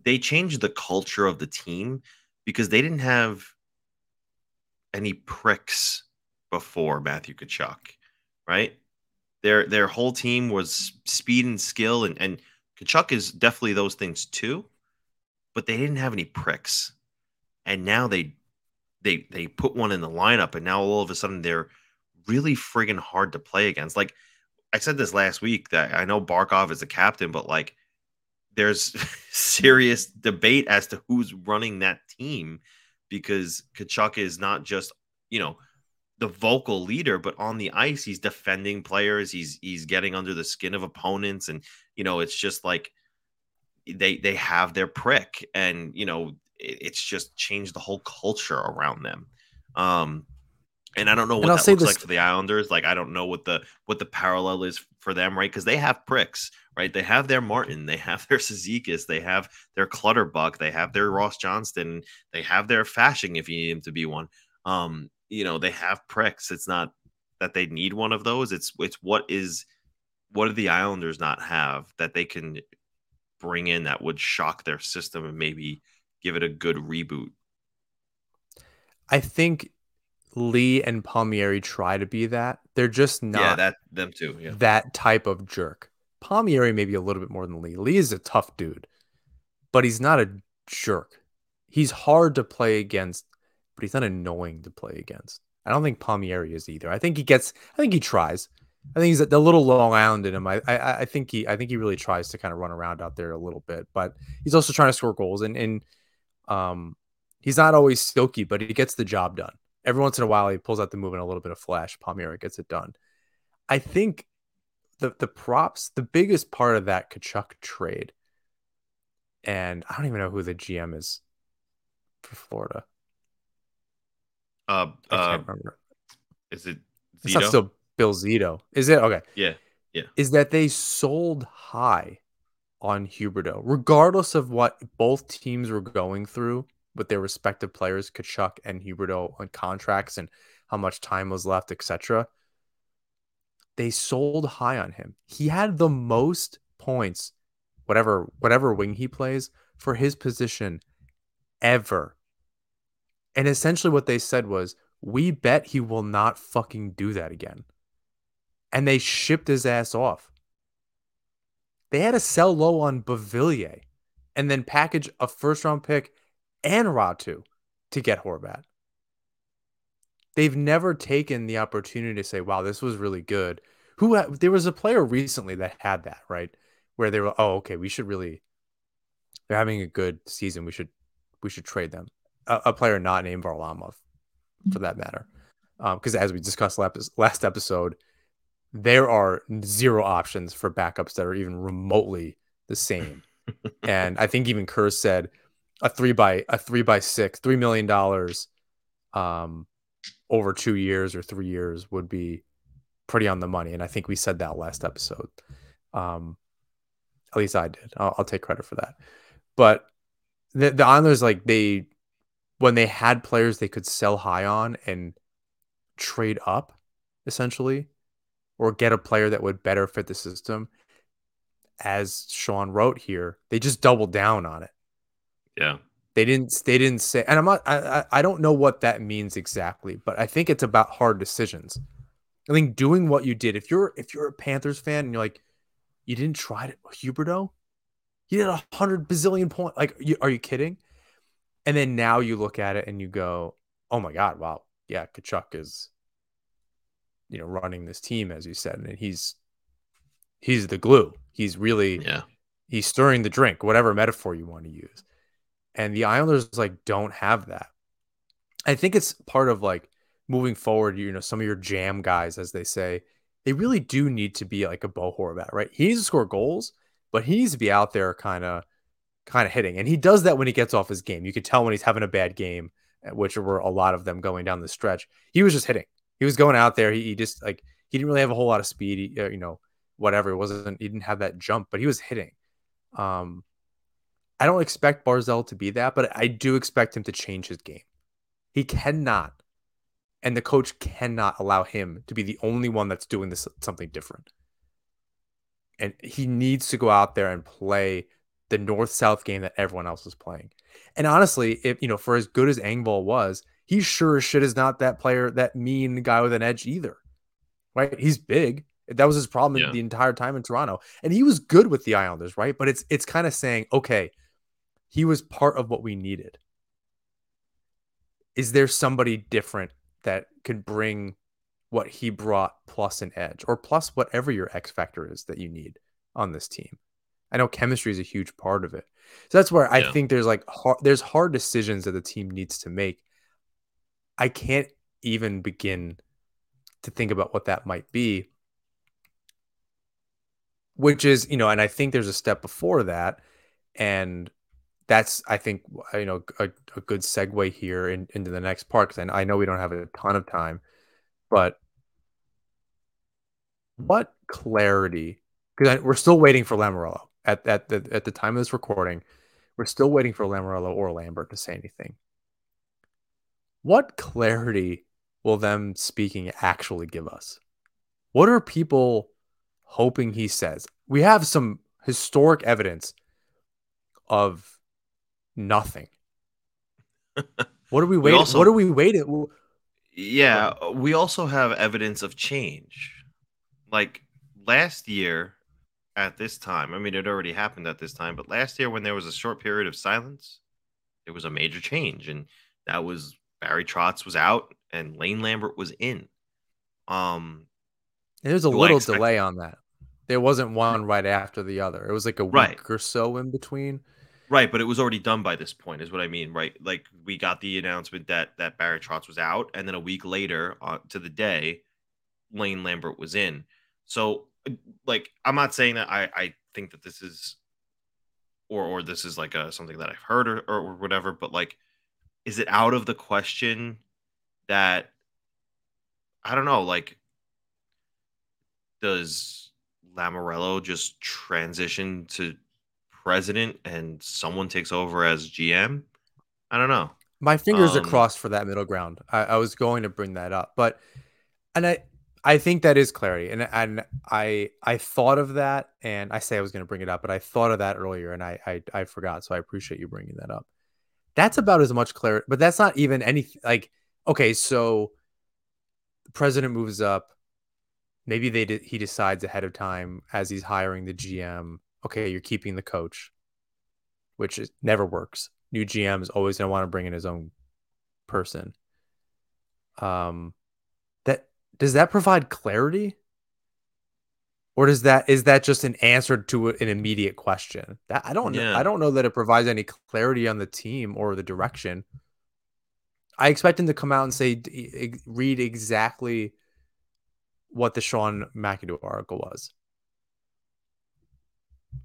B: they changed the culture of the team because they didn't have any pricks before Matthew Tkachuk, right? Their their whole team was speed and skill, and and Tkachuk is definitely those things too, but they didn't have any pricks, and now they they they put one in the lineup, and now all of a sudden they're really friggin' hard to play against. Like I said this last week that I know Barkov is the captain, but like there's serious debate as to who's running that team because Tkachuk is not just you know the vocal leader, but on the ice, he's defending players. He's he's getting under the skin of opponents, and you know it's just like they they have their prick, and you know it, it's just changed the whole culture around them. Um, and I don't know what that looks this... like for the Islanders. Like I don't know what the what the parallel is for them, right? Because they have pricks, right? They have their Martin, they have their Cizikas, they have their Clutterbuck, they have their Ross Johnston, they have their Fasching if you need him to be one. Um, you know they have pricks. It's not that they need one of those. It's it's what is what do the Islanders not have that they can bring in that would shock their system and maybe give it a good reboot?
A: I think Lee and Palmieri try to be that. They're just not yeah,
B: that them too. Yeah.
A: That type of jerk. Palmieri maybe a little bit more than Lee. Lee is a tough dude, but he's not a jerk. He's hard to play against but he's not annoying to play against. I don't think Palmieri is either. I think he gets. I think he tries. I think he's the little Long Island in him. I, I, I think he I think he really tries to kind of run around out there a little bit, but he's also trying to score goals and and um he's not always silky, but he gets the job done. Every once in a while, he pulls out the move and a little bit of flash. Palmieri gets it done. I think the the props, the biggest part of that Tkachuk trade, and I don't even know who the GM is for Florida.
B: Uh, I can't uh, remember. Is it Zito? It's not
A: still Bill Zito. Is it okay?
B: Yeah, yeah.
A: Is that they sold high on Huberdeau, regardless of what both teams were going through with their respective players, Tkachuk and Huberdeau, on contracts and how much time was left, etc. They sold high on him. He had the most points, whatever whatever wing he plays, for his position ever and essentially what they said was, we bet he will not fucking do that again. And they shipped his ass off. They had to sell low on Beauvillier and then package a first round pick and Räty to get Horvat. They've never taken the opportunity to say, wow, this was really good. Who there was a player recently that had that, right? Where they were, oh, okay, we should really they're having a good season. We should we should trade them a, a player not named Varlamov, for that matter. Because um, as we discussed last, last episode, there are zero options for backups that are even remotely the same. and I think even Kerr said a three by a three by six, three million dollars um over two years or three years would be pretty on the money. And I think we said that last episode. Um at least I did. I'll, I'll take credit for that. But the the Islanders like they when they had players they could sell high on and trade up essentially or get a player that would better fit the system as Sean wrote here they just doubled down on it.
B: Yeah.
A: they didn't they didn't say and i'm not I, I don't know what that means exactly but i think it's about hard decisions. I think doing what you did if you're if you're a panthers fan and you're like you didn't try to Huberdeau? He did a hundred bazillion point like you, are you kidding? And then now you look at it and you go oh my god wow. Yeah Tkachuk is you know running this team as you said and he's he's the glue he's really
B: Yeah.
A: he's stirring the drink, whatever metaphor you want to use. And the Islanders like don't have that. I think it's part of like moving forward, you know, some of your jam guys, as they say, they really do need to be like a Bo Horvat, right? He needs to score goals, but he needs to be out there kind of kind of hitting. And he does that when he gets off his game. You could tell when he's having a bad game, which were a lot of them going down the stretch. He was just hitting. He was going out there. He, he just like he didn't really have a whole lot of speed. He, uh, you know, whatever. It wasn't he didn't have that jump, but he was hitting. Um, I don't expect Barzal to be that, but I do expect him to change his game. He cannot, and the coach cannot allow him to be the only one that's doing this something different. And he needs to go out there and play the north south game that everyone else is playing. And honestly, if you know, for as good as Engvall was, he sure as shit is not that player, that mean guy with an edge either. Right? He's big. That was his problem
B: Yeah.
A: the entire time in Toronto. And he was good with the Islanders, right? But it's it's kind of saying, okay, he was part of what we needed. Is there somebody different that could bring what he brought plus an edge or plus whatever your X factor is that you need on this team? I know chemistry is a huge part of it. So that's where I think there's like hard, there's hard decisions that the team needs to make. I can't even begin to think about what that might be. Which is, you know, and I think there's a step before that, and that's I think you know a, a good segue here in, into the next part because I, know we don't have a ton of time, but what clarity? Because we're still waiting for Lamoriello at at the at the time of this recording. We're still waiting for Lamoriello or Lambert to say anything. What clarity will them speaking actually give us? What are people hoping he says? We have some historic evidence of nothing. What are we waiting?
B: also-
A: what are we waiting?
B: Yeah, we also have evidence of change. Like last year at this time, I mean, it already happened at this time, but last year when there was a short period of silence, there was a major change, and that was Barry Trotz was out and Lane Lambert was in. Um,
A: There's a little delay on that. There wasn't one right after the other. It was like a week
B: Right.
A: or so in between.
B: right, but it was already done by this point, is what I mean, right? Like we got the announcement that that Barry Trotz was out, and then a week later, uh, to the day, Lane Lambert was in. So, like, I'm not saying that I I think that this is, or or this is like a something that I've heard or or whatever, but like, is it out of the question that I don't know, like, does Lamoriello just transition to president and someone takes over as GM? I don't know.
A: My fingers are
B: Um,
A: crossed for that middle ground. I, I was going to bring that up, but and I I think that is clarity, and and I I thought of that, and I say I was going to bring it up, but I thought of that earlier, and I I, I forgot, so I appreciate you bringing that up. That's about as much clarity, but that's not even anything. Like okay, so the president moves up. Maybe they did, he decides ahead of time as he's hiring the GM. Okay, you're keeping the coach, which is, never works. New GM is always going to want to bring in his own person. Um, that does that provide clarity, or does that is that just an answer to an immediate question? That I don't know.
B: Yeah.
A: I don't know that it provides any clarity on the team or the direction. I expect him to come out and say, read exactly what the Sean McIndoe article was.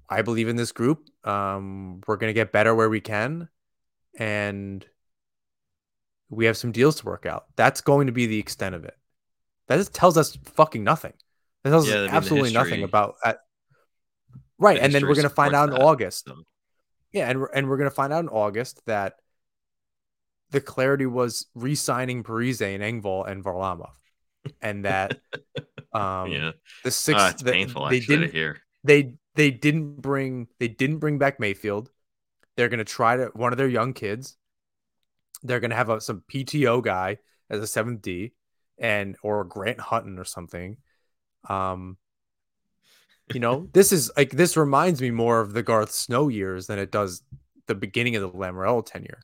A: I believe in this group. Um, we're gonna get better where we can. and we have some deals to work out. That's going to be the extent of it. That just tells us fucking nothing. That tells
B: Yeah,
A: us absolutely nothing about uh, right.
B: The
A: And then we're going to find out in
B: that,
A: August.
B: so.
A: Yeah, and we're, and we're going to find out in August that the clarity was re-signing Parise and Engvall and Varlamov, and that um,
B: yeah,
A: the six
B: Ah, it's
A: the-
B: painful
A: they didn't
B: hear.
A: they they didn't bring they didn't bring back Mayfield. They're going to try to one of their young kids. They're going to have a, some PTO guy as a seventh D, and or Grant Hutton or something. Um, you know, this is like this reminds me more of the Garth Snow years than it does the beginning of the Lamoriello tenure.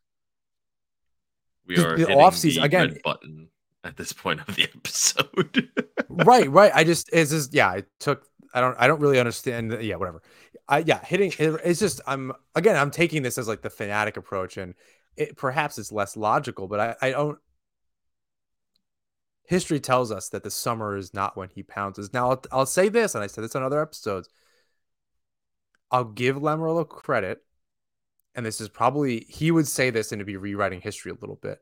B: We are
A: the offseason- again-
B: button at this point of the episode.
A: right, right. I just it's just yeah. I took I don't I don't really understand. the- Yeah, whatever. I yeah, hitting it's just I'm again I'm taking this as like the fanatic approach, and it perhaps it's less logical, but I I don't. History tells us that the summer is not when he pounces. Now I'll, I'll say this, and I said this on other episodes. I'll give Lamoriello credit, and this is probably he would say this and it'd be rewriting history a little bit,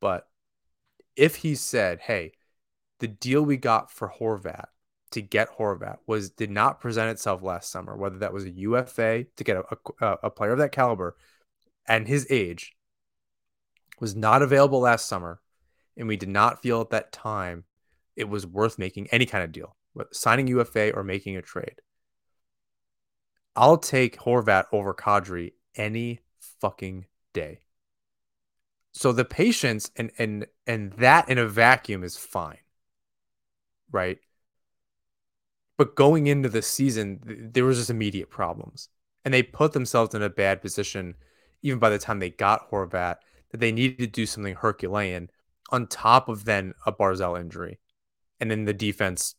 A: but if he said, "Hey," the deal we got for Horvat to get Horvat was did not present itself last summer. Whether that was a UFA to get a, a, a player of that caliber and his age was not available last summer, and we did not feel at that time it was worth making any kind of deal, signing UFA or making a trade. I'll take Horvat over Kadri any fucking day. So the patience and and and that in a vacuum is fine. Right? But going into the season, there was just immediate problems. And they put themselves in a bad position even by the time they got Horvat that they needed to do something Herculean on top of then a Barzal injury and then the defense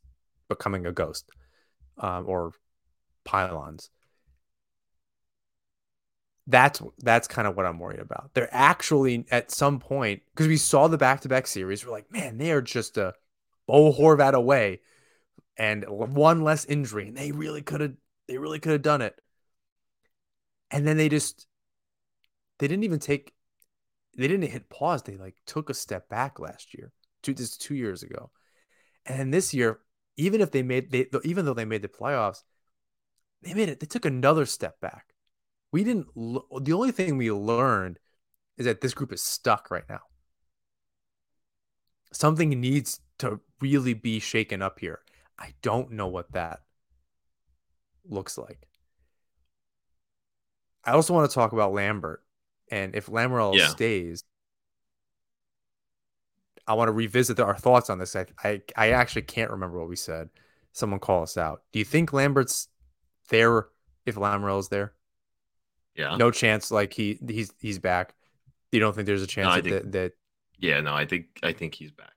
A: becoming a ghost um, or pylons that's that's kind of what I'm worried about. They're actually at some point because we saw the back-to-back series. We're like, man, they are just a Bo Horvat away and one less injury, and they really could have they really could have done it. And then they just they didn't even take they didn't hit pause. They like took a step back last year, two this two years ago, and this year, even if they made they even though they made the playoffs, they made it. They took another step back we didn't the only thing we learned is that this group is stuck right now something needs to really be shaken up here i don't know what that looks like i also want to talk about lambert and if Lamoriello
B: Yeah.
A: stays i want to revisit our thoughts on this. I, I i actually can't remember what we said. Someone call us out. Do you think lambert's there if Lamoriello's there?
B: Yeah.
A: no chance like he he's he's back. You don't think there's a chance
B: I
A: that,
B: think-
A: that, that
B: Yeah, no, I think I think he's back.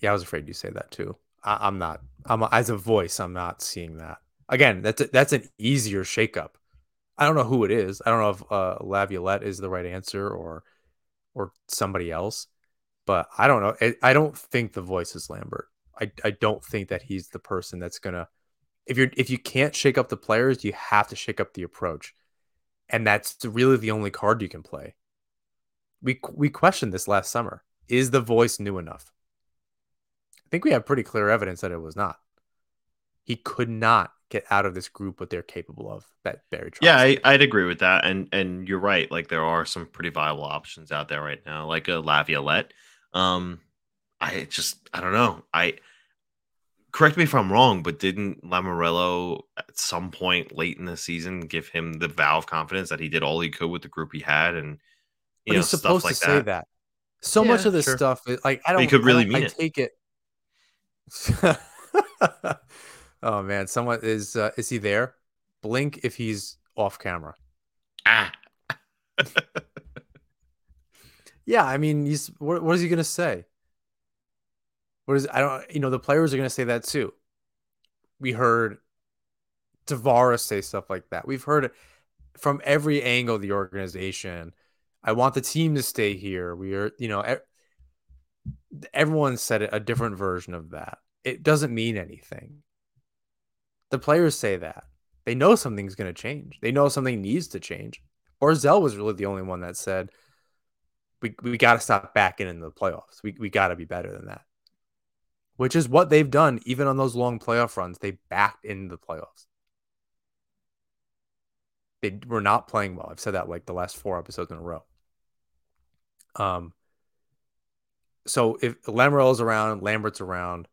A: yeah i was afraid you say that too. I, i'm not i'm as a voice i'm not seeing that. Again that's a, that's an easier shakeup i don't know who it is. I don't know if uh laviolette is the right answer or or somebody else but i don't know. I, I don't think the voice is lambert. I, I don't think that he's the person that's gonna if you're if you can't shake up the players you have to shake up the approach. And that's really the only card you can play. We we questioned this last summer. Is the voice new enough? I think we have pretty clear evidence that it was not. He could not get out of this group what they're capable of. That Barry Trotz.
B: Yeah, I, I'd agree with that, and and you're right. Like there are some pretty viable options out there right now, like a Laviolette. Um, I just I don't know. I correct me if I'm wrong, but didn't Lamoriello at some point late in the season give him the vow of confidence that he did all he could with the group he had, and you
A: but
B: know
A: he's
B: stuff
A: supposed
B: like
A: to say that. So
B: Yeah,
A: much of this
B: sure.
A: stuff, like I don't.
B: he could really
A: don't-
B: mean
A: I
B: it.
A: take it. oh man, someone is uh, is he there? Blink if he's off camera.
B: Ah,
A: Yeah, I mean, he's what, what is he gonna say? What is I don't you know the players are gonna say that too. We heard Tavares say stuff like that. We've heard it from every angle of the organization. I want the team to stay here. We are, you know, everyone said a different version of that. It doesn't mean anything. The players say that. They know something's going to change. They know something needs to change. Barzal was really the only one that said we we got to stop backing in the playoffs. We we got to be better than that. Which is what they've done even on those long playoff runs. They backed in the playoffs. They were not playing well. I've said that like the last four episodes in a row. Um so if Lamoriello's around, Lambert's around,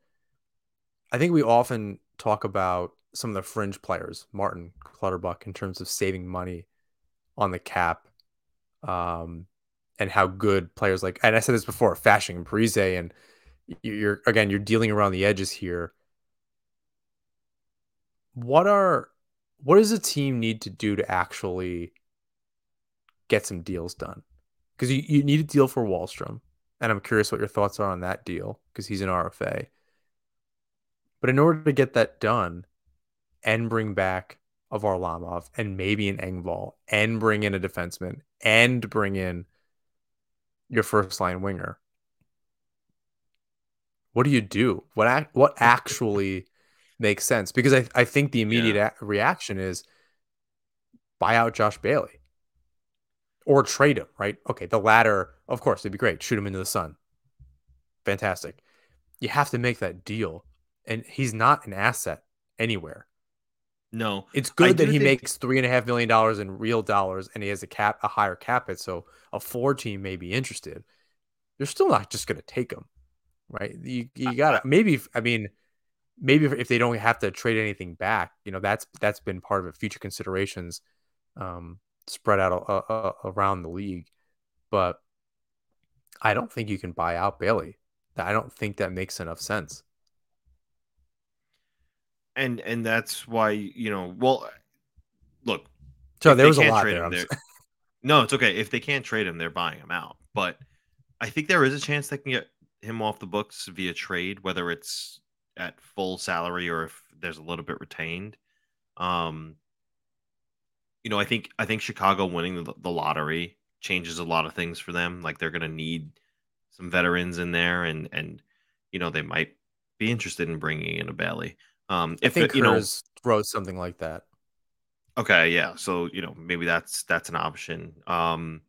A: I think we often talk about some of the fringe players, Martin Clutterbuck, in terms of saving money on the cap, um, and how good players like and I said this before, Fasching and Parise, and you're again you're dealing around the edges here. What are what does a team need to do to actually get some deals done? Because you, you need a deal for Wahlstrom, and I'm curious what your thoughts are on that deal because he's an RFA. But in order to get that done and bring back a Varlamov and maybe an Engvall and bring in a defenseman and bring in your first line winger, what do you do? What what actually makes sense? Because I, I think the immediate yeah. a- reaction is buy out Josh Bailey or trade him, right? Okay, the latter, of course, it'd be great. Shoot him into the sun. Fantastic. You have to make that deal and he's not an asset anywhere.
B: No,
A: it's good that he think... makes three and a half million dollars in real dollars, and he has a cap, a higher cap it, so a four team may be interested. They're still not just going to take him, right? You you got to maybe. I mean, maybe if they don't have to trade anything back, you know, that's that's been part of it. Future considerations um, spread out uh, uh, around the league, but I don't think you can buy out Bailey. I don't think that makes enough sense
B: and and that's why you know well look
A: so there was a lot there, him,
B: no it's okay. If they can't trade him they're buying him out. But i think there is a chance they can get him off the books via trade whether it's at full salary or if there's a little bit retained. Um you know i think i think chicago winning the, the lottery changes a lot of things for them. Like they're going to need some veterans in there and and you know they might be interested in bringing in a Bailey. Um,
A: if I think it, you Kurz know, wrote something like that.
B: Okay, yeah. So you know, maybe that's that's an option. Um,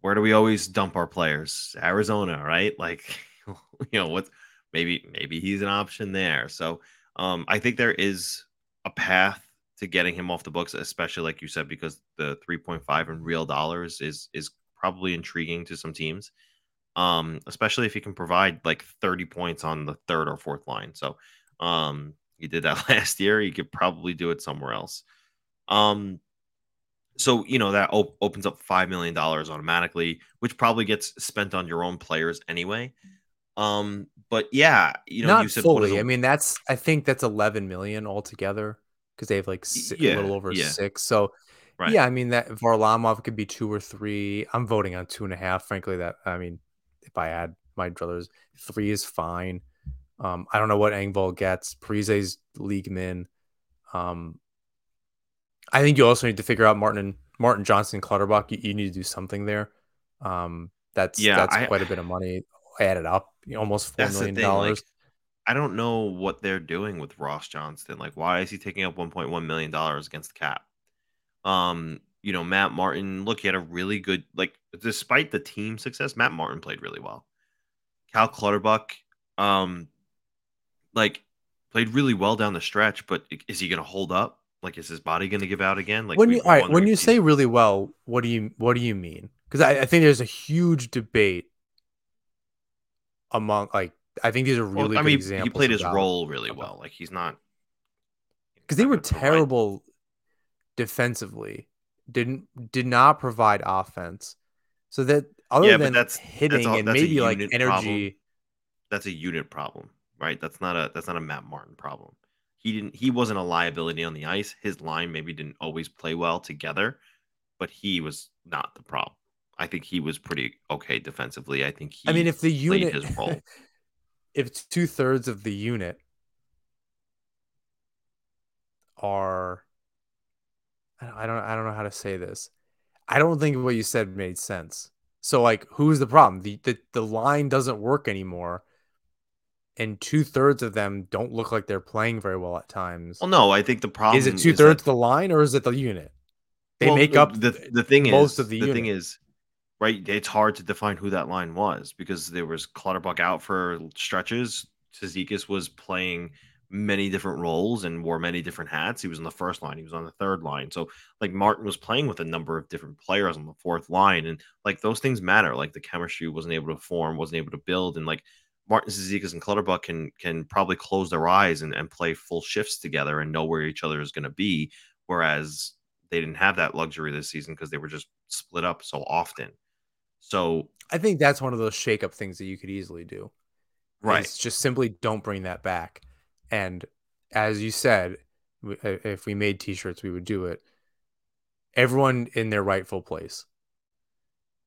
B: where do we always dump our players? Arizona, right? Like, you know, what? Maybe maybe he's an option there. So um, I think there is a path to getting him off the books, especially like you said, because the 3.5 in real dollars is is probably intriguing to some teams. Um, especially if he can provide like 30 points on the third or fourth line. So um, he did that last year. He could probably do it somewhere else. Um, so you know that op- opens up five million dollars automatically, which probably gets spent on your own players anyway. Um, but yeah, you know,
A: not
B: you said
A: fully. A... I mean, that's I think that's eleven million altogether because they have like six, yeah, a little over yeah. six. So right. yeah, I mean that Varlamov could be two or three. I'm voting on two and a half. Frankly, that I mean, if I add my druthers, three is fine. Um, I don't know what Engvall gets. Parise's league min. Um, I think you also need to figure out Martin and Martin Johnston Clutterbuck. You, you, need to do something there. Um, that's yeah, that's I, quite a bit of money added up. Almost four million dollars.
B: Like, I don't know what they're doing with Ross Johnston. Like, why is he taking up 1.1 million dollars against the cap? Um, you know, Matt Martin. Look, he had a really good like, despite the team success, Matt Martin played really well. Cal Clutterbuck, um, like played really well down the stretch, but is he going to hold up? Like, is his body going to give out again? Like,
A: when you all right, when you say really well, what do you what do you mean? Because I, I, think there's a huge debate among like I think these are really. Well, I mean,
B: he played his role really well. Like he's not
A: because they were terrible provide. defensively. Didn't did not provide offense. So that other yeah, than that's, hitting that's all, and maybe like energy,
B: problem. that's a unit problem right? That's not a that's not a Matt Martin problem. He didn't he wasn't a liability on the ice. His line maybe didn't always play well together, but he was not the problem. I think he was pretty okay defensively. I think he
A: I mean if the unit his role. if two thirds of the unit are I don't I don't know how to say this. I don't think what you said made sense. So like who's the problem? The the, the line doesn't work anymore and two thirds of them don't look like they're playing very well at times.
B: Well, no, I think the problem
A: is it two thirds that... the line or is it the unit? They
B: Well,
A: make up
B: the the thing
A: most
B: is
A: of the
B: the thing is right. It's hard to define who that line was because there was Clutterbuck out for stretches. Cizikas was playing many different roles and wore many different hats. He was on the first line. He was on the third line. So like Martin was playing with a number of different players on the fourth line, and like those things matter. Like the chemistry wasn't able to form, wasn't able to build, and like Martin Cizikas and Clutterbuck can can probably close their eyes and, and play full shifts together and know where each other is going to be. Whereas they didn't have that luxury this season because they were just split up so often. So
A: I think that's one of those shake-up things that you could easily do.
B: right,
A: just simply don't bring that back. And as you said, if we made t-shirts, we would do it. Everyone in their rightful place.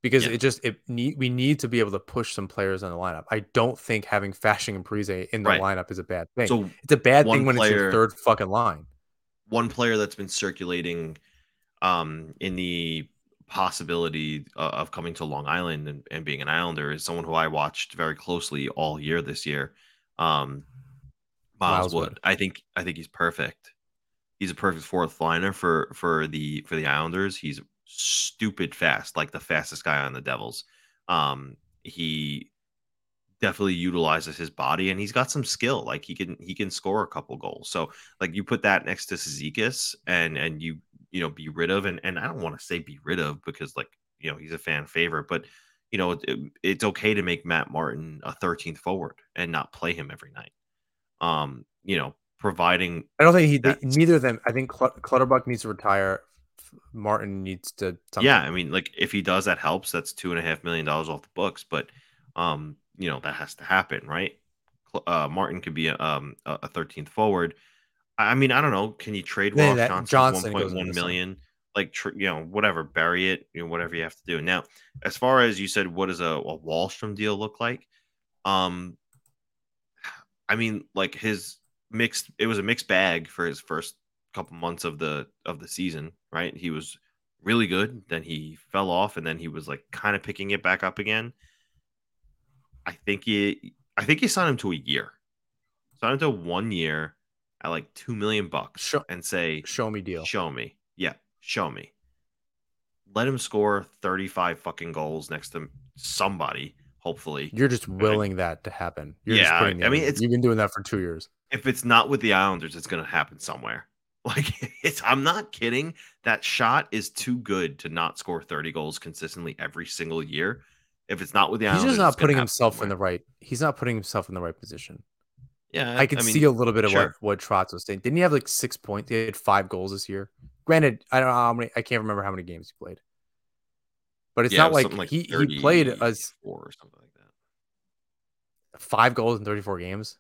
A: Because
B: Yeah.
A: it just it need we need to be able to push some players on the lineup. I don't think having Fasching and Parise in the
B: Right.
A: lineup is a bad thing.
B: so
A: it's a bad thing when it's
B: player-
A: your third fucking line.
B: one player that's been circulating um, in the possibility uh, of coming to Long Island and, and being an Islander is someone who I watched very closely all year this year. Um, Miles,
A: Miles
B: Wood.
A: Wood.
B: I think I think he's perfect. He's a perfect fourth liner for for the for the Islanders. He's stupid fast, like the fastest guy on the Devils. Um, he definitely utilizes his body and he's got some skill. Like he can he can score a couple goals. So like you put that next to Cizikas and and you you know be rid of and and I don't want to say be rid of because like you know he's a fan favorite, but you know it, it's okay to make Matt Martin a 13th forward and not play him every night. Um, you know, providing
A: I don't think he
B: That's-
A: neither of them. I think Clut- Clutterbuck needs to retire. Martin needs to. something.
B: yeah, I mean, like if he does, that helps. That's two and a half million dollars off the books, but um, you know that has to happen, right? Uh, Martin could be a, um a thirteenth forward. I mean, I don't know. Can you trade
A: Yeah,
B: Ross Johnston,
A: Johnston
B: one
A: goes
B: point one
A: into some.
B: Like tr- you know, whatever, bury it. You know, whatever you have to do. Now, as far as you said, what does a, a Wahlstrom deal look like? Um, I mean, like his mixed. It was a mixed bag for his first couple months of the of the season, right? He was really good, then he fell off, and then he was like kind of picking it back up again. I think he, I think he signed him to a year, signed him to one year at like two million bucks,
A: Show-
B: and say,
A: Show me deal.
B: Show me. Yeah, show me. Let him score 35 fucking goals next to somebody, hopefully.
A: You're just willing that to happen. You're
B: Yeah, I mean, it's-
A: you've been doing that for two years.
B: If it's not with the Islanders, it's going to happen somewhere. Like it's I'm not kidding. That shot is too good to not score 30 goals consistently every single year. If it's not with the
A: He's
B: Islanders,
A: just not putting himself in the right. He's not putting himself in the right position.
B: Yeah,
A: I could
B: mean,
A: see a little bit of
B: sure.
A: what what Trotz was saying. Didn't he have like six points? He had five goals this year. Granted, I don't know how many. I can't remember how many games he played. But it's
B: yeah,
A: not
B: was
A: like,
B: something
A: he he played as
B: 34 or something like that.
A: five goals in 34 games.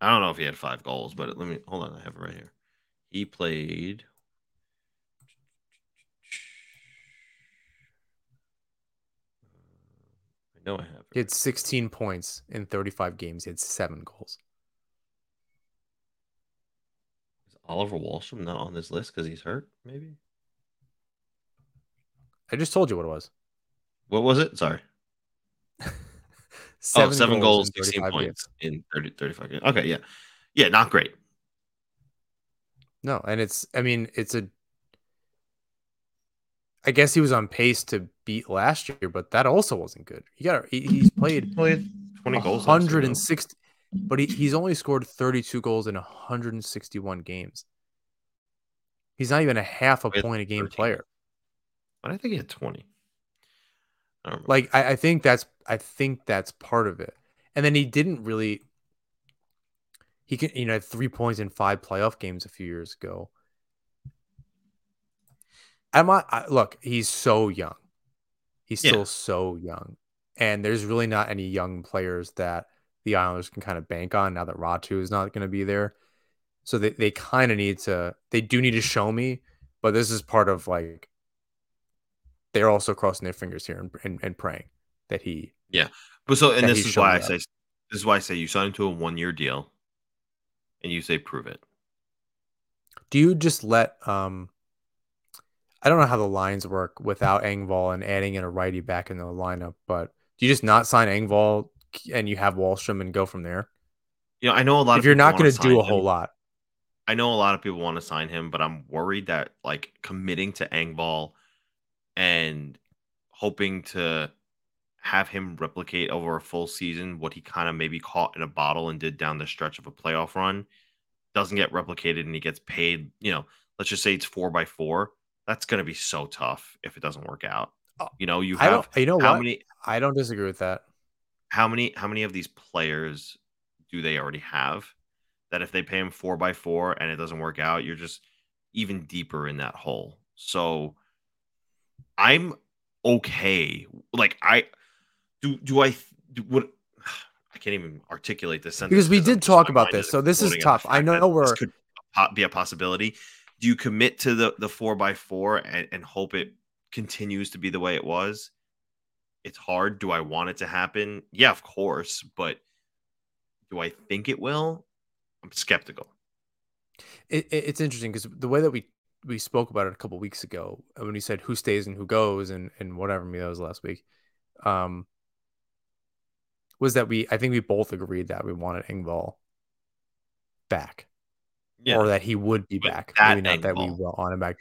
B: I don't know if he had five goals, but let me hold on. I have it right here. He played. Uh, I know I have
A: He had 16 points in 35 games. He had seven goals.
B: Is Oliver Wahlstrom not on this list because he's hurt? Maybe.
A: I just told you what it was.
B: What was it? Sorry.
A: Seven
B: oh, seven goals,
A: in
B: 16
A: 35
B: points in 30, 35 games. Okay, yeah. Yeah, not great.
A: No, and it's I mean, it's a I guess he was on pace to beat last year, but that also wasn't good. He got he, he's played
B: played 20 goals. last year, though.
A: 160 but he, he's only scored 32 goals in 161 games. He's not even a half a point a game
B: 13.
A: player.
B: But I think he had 20. I.
A: Like I, I think that's I think that's part of it. And then he didn't really he can you know three points in five playoff games a few years ago. I'm not I, look, he's so young. He's
B: Yeah.
A: still so young. And there's really not any young players that the Islanders can kind of bank on now that Räty is not going to be there. So they, they kind of need to they do need to show me, but this is part of like they're also crossing their fingers here and, and, and praying that he Yeah.
B: But so, and this is why I say this is why I say you sign into a one year deal, and you say prove it.
A: do you just let um I don't know how the lines work without Engvall and adding in a righty back in the lineup, but do you just not sign Engvall and you have Wahlstrom and go from there?
B: You know, I know a lot.
A: If
B: of
A: you're not going to do a whole lot,
B: I know a lot of people want to sign him, but I'm worried that like committing to Engvall and hoping to have him replicate over a full season what he kind of maybe caught in a bottle and did down the stretch of a playoff run doesn't get replicated and he gets paid, you know, let's just say it's four by four. That's going to be so tough if it doesn't work out.
A: Oh,
B: You know, you have.
A: Uh, you know
B: how
A: what?
B: many
A: I don't disagree with that.
B: how many how many of these players do they already have that if they pay him four by four and it doesn't work out, you're just even deeper in that hole. So I'm okay. Like I do do I do what I can't even articulate this sentence
A: Because we did talk about this, so this is
B: exploding at the
A: tough. I know we're-
B: could be a possibility. Do you commit to the the four by four and, and hope it continues to be the way it was? It's hard. Do I want it to happen? Yeah, of course, but do I think it will? I'm skeptical.
A: It, it- it's interesting because the way that we we spoke about it a couple weeks ago when we said who stays and who goes and and whatever me that was last week, um, was that we I think we both agreed that we wanted Engvall back
B: Yeah,
A: or that he would be
B: But
A: back. Maybe not that we
B: Engvall.
A: will on him back,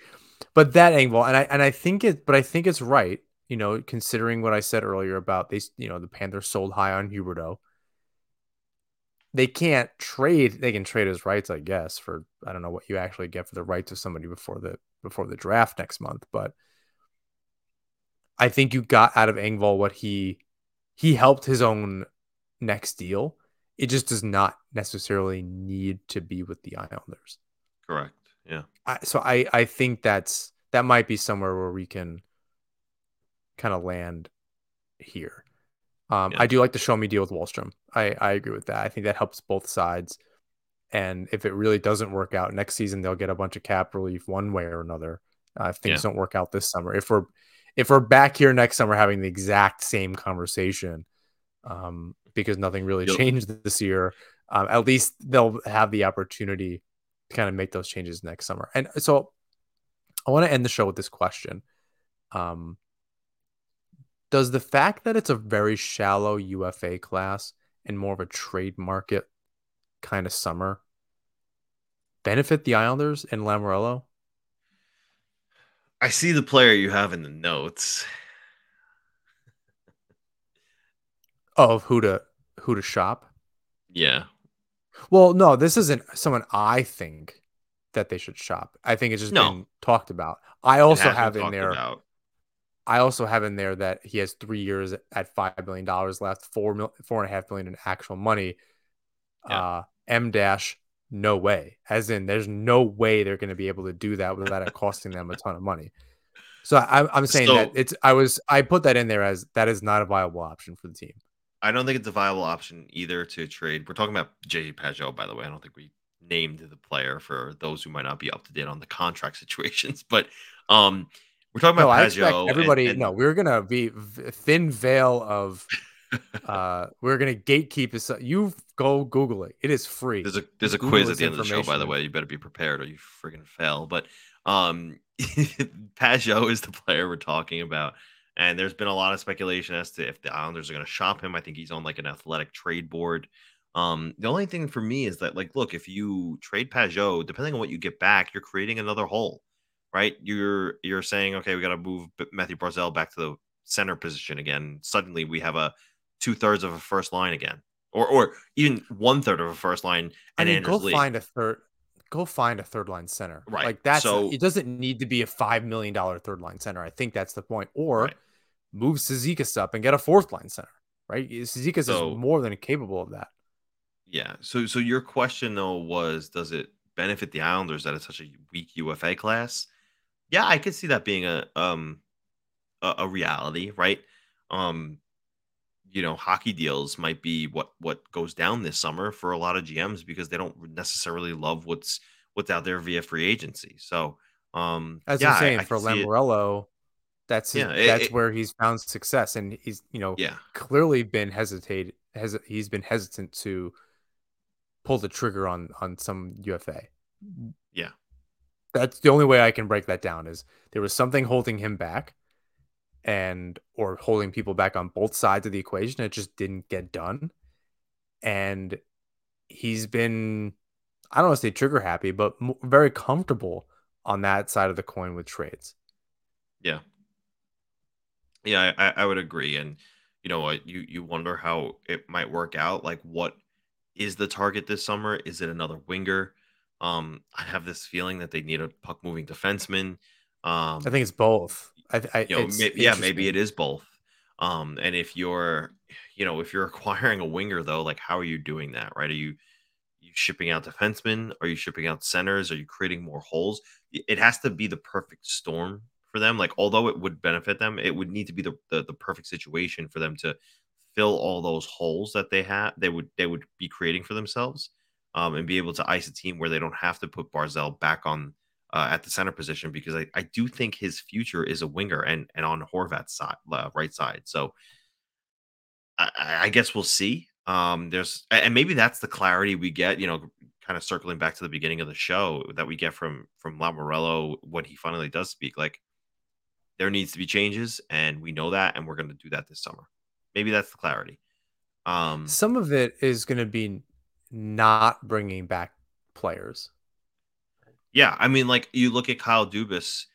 A: but that Engvall and I and I think it, but I think it's right. You know, considering what I said earlier about they, you know, the Panthers sold high on Huberdeau. They can't trade. They can trade his rights, I guess, for I don't know what you actually get for the rights of somebody before the before the draft next month. But I think you got out of Engvall what he he helped his own next deal. It just does not necessarily need to be with the Islanders.
B: correct. Yeah,
A: I, so I I think that's that might be somewhere where we can kind of land here. Um,
B: Yeah.
A: I do like the show me deal with Wahlstrom. I I agree with that. I think that helps both sides. And if it really doesn't work out next season, they'll get a bunch of cap relief one way or another. Uh, if things
B: Yeah.
A: don't work out this summer, if we're if we're back here next summer having the exact same conversation, um, because nothing really
B: You'll-
A: changed this year, um, at least they'll have the opportunity to kind of make those changes next summer. And so I want to end the show with this question. Um, does the fact that it's a very shallow UFA class and more of a trade market kind of summer benefit the Islanders and Lamoriello?
B: I see the player you have in the notes.
A: Of who to who to shop?
B: Yeah,
A: Well, no, this isn't someone I think that they should shop. I think it's just
B: No.
A: been talked about. I also have in there.
B: about.
A: I also have in there that he has three years at five million dollars left, four mil, four and a half million in actual money.
B: Yeah.
A: Uh, M dash, no way. As in, there's no way they're going to be able to do that without it costing them a ton of money. So I, I'm saying that it's. I was. I put that in there as that is not a viable option for the team.
B: I don't think it's a viable option either to trade. We're talking about JJ Pageau, by the way. I don't think we named the player for those who might not be up to date on the contract situations. But um, we're talking
A: No,
B: about
A: I
B: Pageau.
A: expect
B: and-
A: everybody.
B: and-
A: no, we're gonna be thin veil of. Uh We're gonna gatekeep this. You go Google it. It is free.
B: There's a there's a
A: Google
B: quiz at the end of the show, by the way. You better be prepared or you friggin' fail. But um Pageau is the player we're talking about. And there's been a lot of speculation as to if the Islanders are going to shop him. I think he's on like an athletic trade board. Um, the only thing for me is that, like, look, if you trade Pageau, depending on what you get back, you're creating another hole, right? You're you're saying, okay, we got to move Mathew Barzal back to the center position again. Suddenly, we have a two thirds of a first line again, or or even one third of a first line.
A: I mean,
B: Anders
A: go
B: Lee.
A: find a third. Go find a third line center.
B: Right.
A: Like that's
B: So-
A: it. Doesn't need to be a five million dollar third line center. I think that's the point. Or
B: Right.
A: move Cizikas up and get a fourth line center. Right. Cizikas
B: So-
A: is more than capable of that.
B: Yeah. So so your question though was does it benefit the Islanders that it's such a weak UFA class? Yeah, I could see that being a um a, a reality, right? Um you know, hockey deals might be what what goes down this summer for a lot of GMs because they don't necessarily love what's what's out there via free agency. So, um
A: As
B: yeah,
A: I'm saying,
B: I
A: for
B: can.
A: Lamoriello, that's his,
B: Yeah, it-
A: that's
B: it-
A: where he's found success, and he's you know
B: Yeah.
A: clearly been hesitate has he's been hesitant to pull the trigger on on some UFA.
B: Yeah.
A: That's the only way I can break that down is there was something holding him back and or holding people back on both sides of the equation. It just didn't get done. And he's been I don't want to say trigger happy, but m- very comfortable on that side of the coin with trades.
B: Yeah. Yeah, I, I would agree. And you know what, you you wonder how it might work out. Like what is the target this summer? Is it another winger? Um, I have this feeling that they need a puck moving defenseman. Um,
A: I think it's both. I, I
B: you know, may, yeah, maybe it is both. Um, and if you're, you know, if you're acquiring a winger though, like how are you doing that, right? Are you you shipping out defensemen? Are you shipping out centers? Are you creating more holes? It has to be the perfect storm for them. Like, although it would benefit them, it would need to be the, the, the perfect situation for them to fill all those holes that they have. They would they would be creating for themselves, um, and be able to ice a team where they don't have to put Barzal back on uh, at the center position because I, I do think his future is a winger and and on Horvat's side, uh, right side. So I, I guess we'll see. Um, there's and maybe that's the clarity we get. You know, kind of circling back to the beginning of the show that we get from from Lamoriello when he finally does speak. Like there needs to be changes, and we know that, and we're going to do that this summer. Maybe that's the clarity. Um,
A: Some of it is going to be not bringing back players.
B: Yeah, I mean, like you look at Kyle Dubas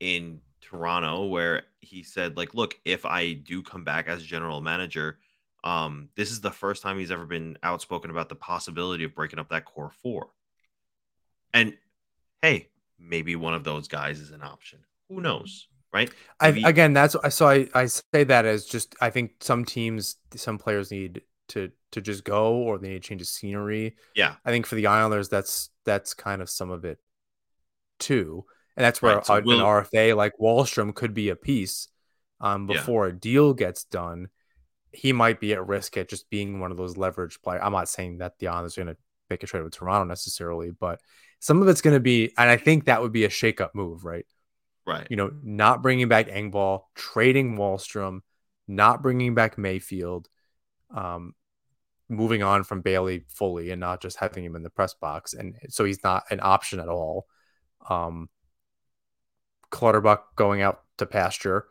B: in Toronto, where he said, like, look, if I do come back as general manager, um, this is the first time he's ever been outspoken about the possibility of breaking up that core four. And hey, maybe one of those guys is an option. Who knows? Right.
A: I, again, that's so I, I say that as just I think some teams, some players need to to just go or they need to change the scenery.
B: Yeah.
A: I think for the Islanders, that's that's kind of some of it too. And that's where
B: Right, so
A: an
B: we'll-
A: RFA like Wahlstrom could be a piece um,
B: Yeah.
A: before a deal gets done. He might be at risk at just being one of those leverage players. I'm not saying that the Islanders are going to make a trade with Toronto necessarily, but some of it's going to be, and I think that would be a shakeup move, right?
B: right.
A: you know, not bringing back Engvall, trading Wahlstrom, not bringing back Mayfield, um, moving on from Bailey fully and not just having him in the press box. And so he's not an option at all. Um, Clutterbuck going out to pasture,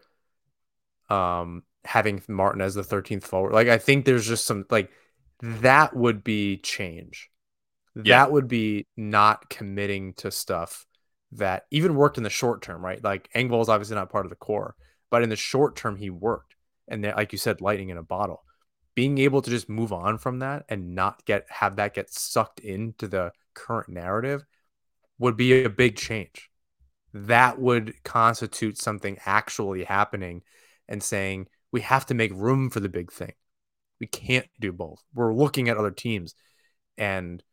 A: um, having Martin as the 13th forward. Like, I think there's just some, like, that would be change. That would be not committing to stuff that even worked in the short term, right? Like Engvall is obviously not part of the core, but in the short term, he worked. And then, like you said, lightning in a bottle. Being able to just move on from that and not get have that get sucked into the current narrative would be a big change. That would constitute something actually happening and saying we have to make room for the big thing. We can't do both. We're looking at other teams and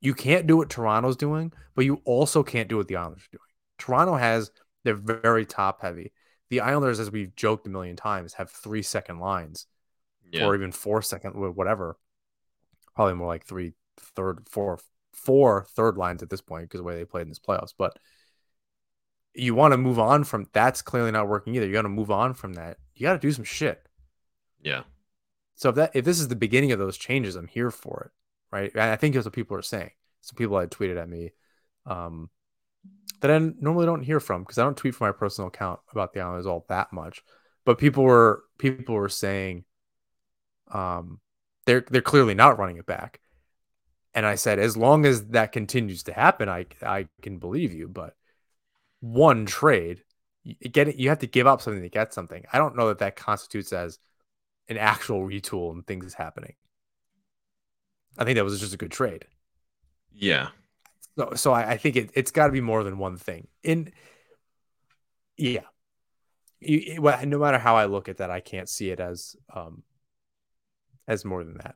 A: you can't do what Toronto's doing, but you also can't do what the Islanders are doing. Toronto has they're very top heavy. The Islanders, as we've joked a million times, have three second lines
B: Yeah.
A: or even four second, whatever. Probably more like three, third, four, four third lines at this point because the way they played in this playoffs. But you want to move on from that's clearly not working either. You got to move on from that. You got to do some shit.
B: yeah.
A: So if that if this is the beginning of those changes, I'm here for it, right? And I think that's what people are saying. Some people had tweeted at me um, that I normally don't hear from because I don't tweet from my personal account about the Islanders all that much. But people were people were saying um, they're they're clearly not running it back. And I said, as long as that continues to happen, I I can believe you. But one trade, you get it, you have to give up something to get something. I don't know that that constitutes as an actual retool and things is happening. I think that was just a good trade.
B: Yeah.
A: So, so I, I think it, it's got to be more than one thing. In yeah, you, it- well, no matter how I look at that, I can't see it as um as more than that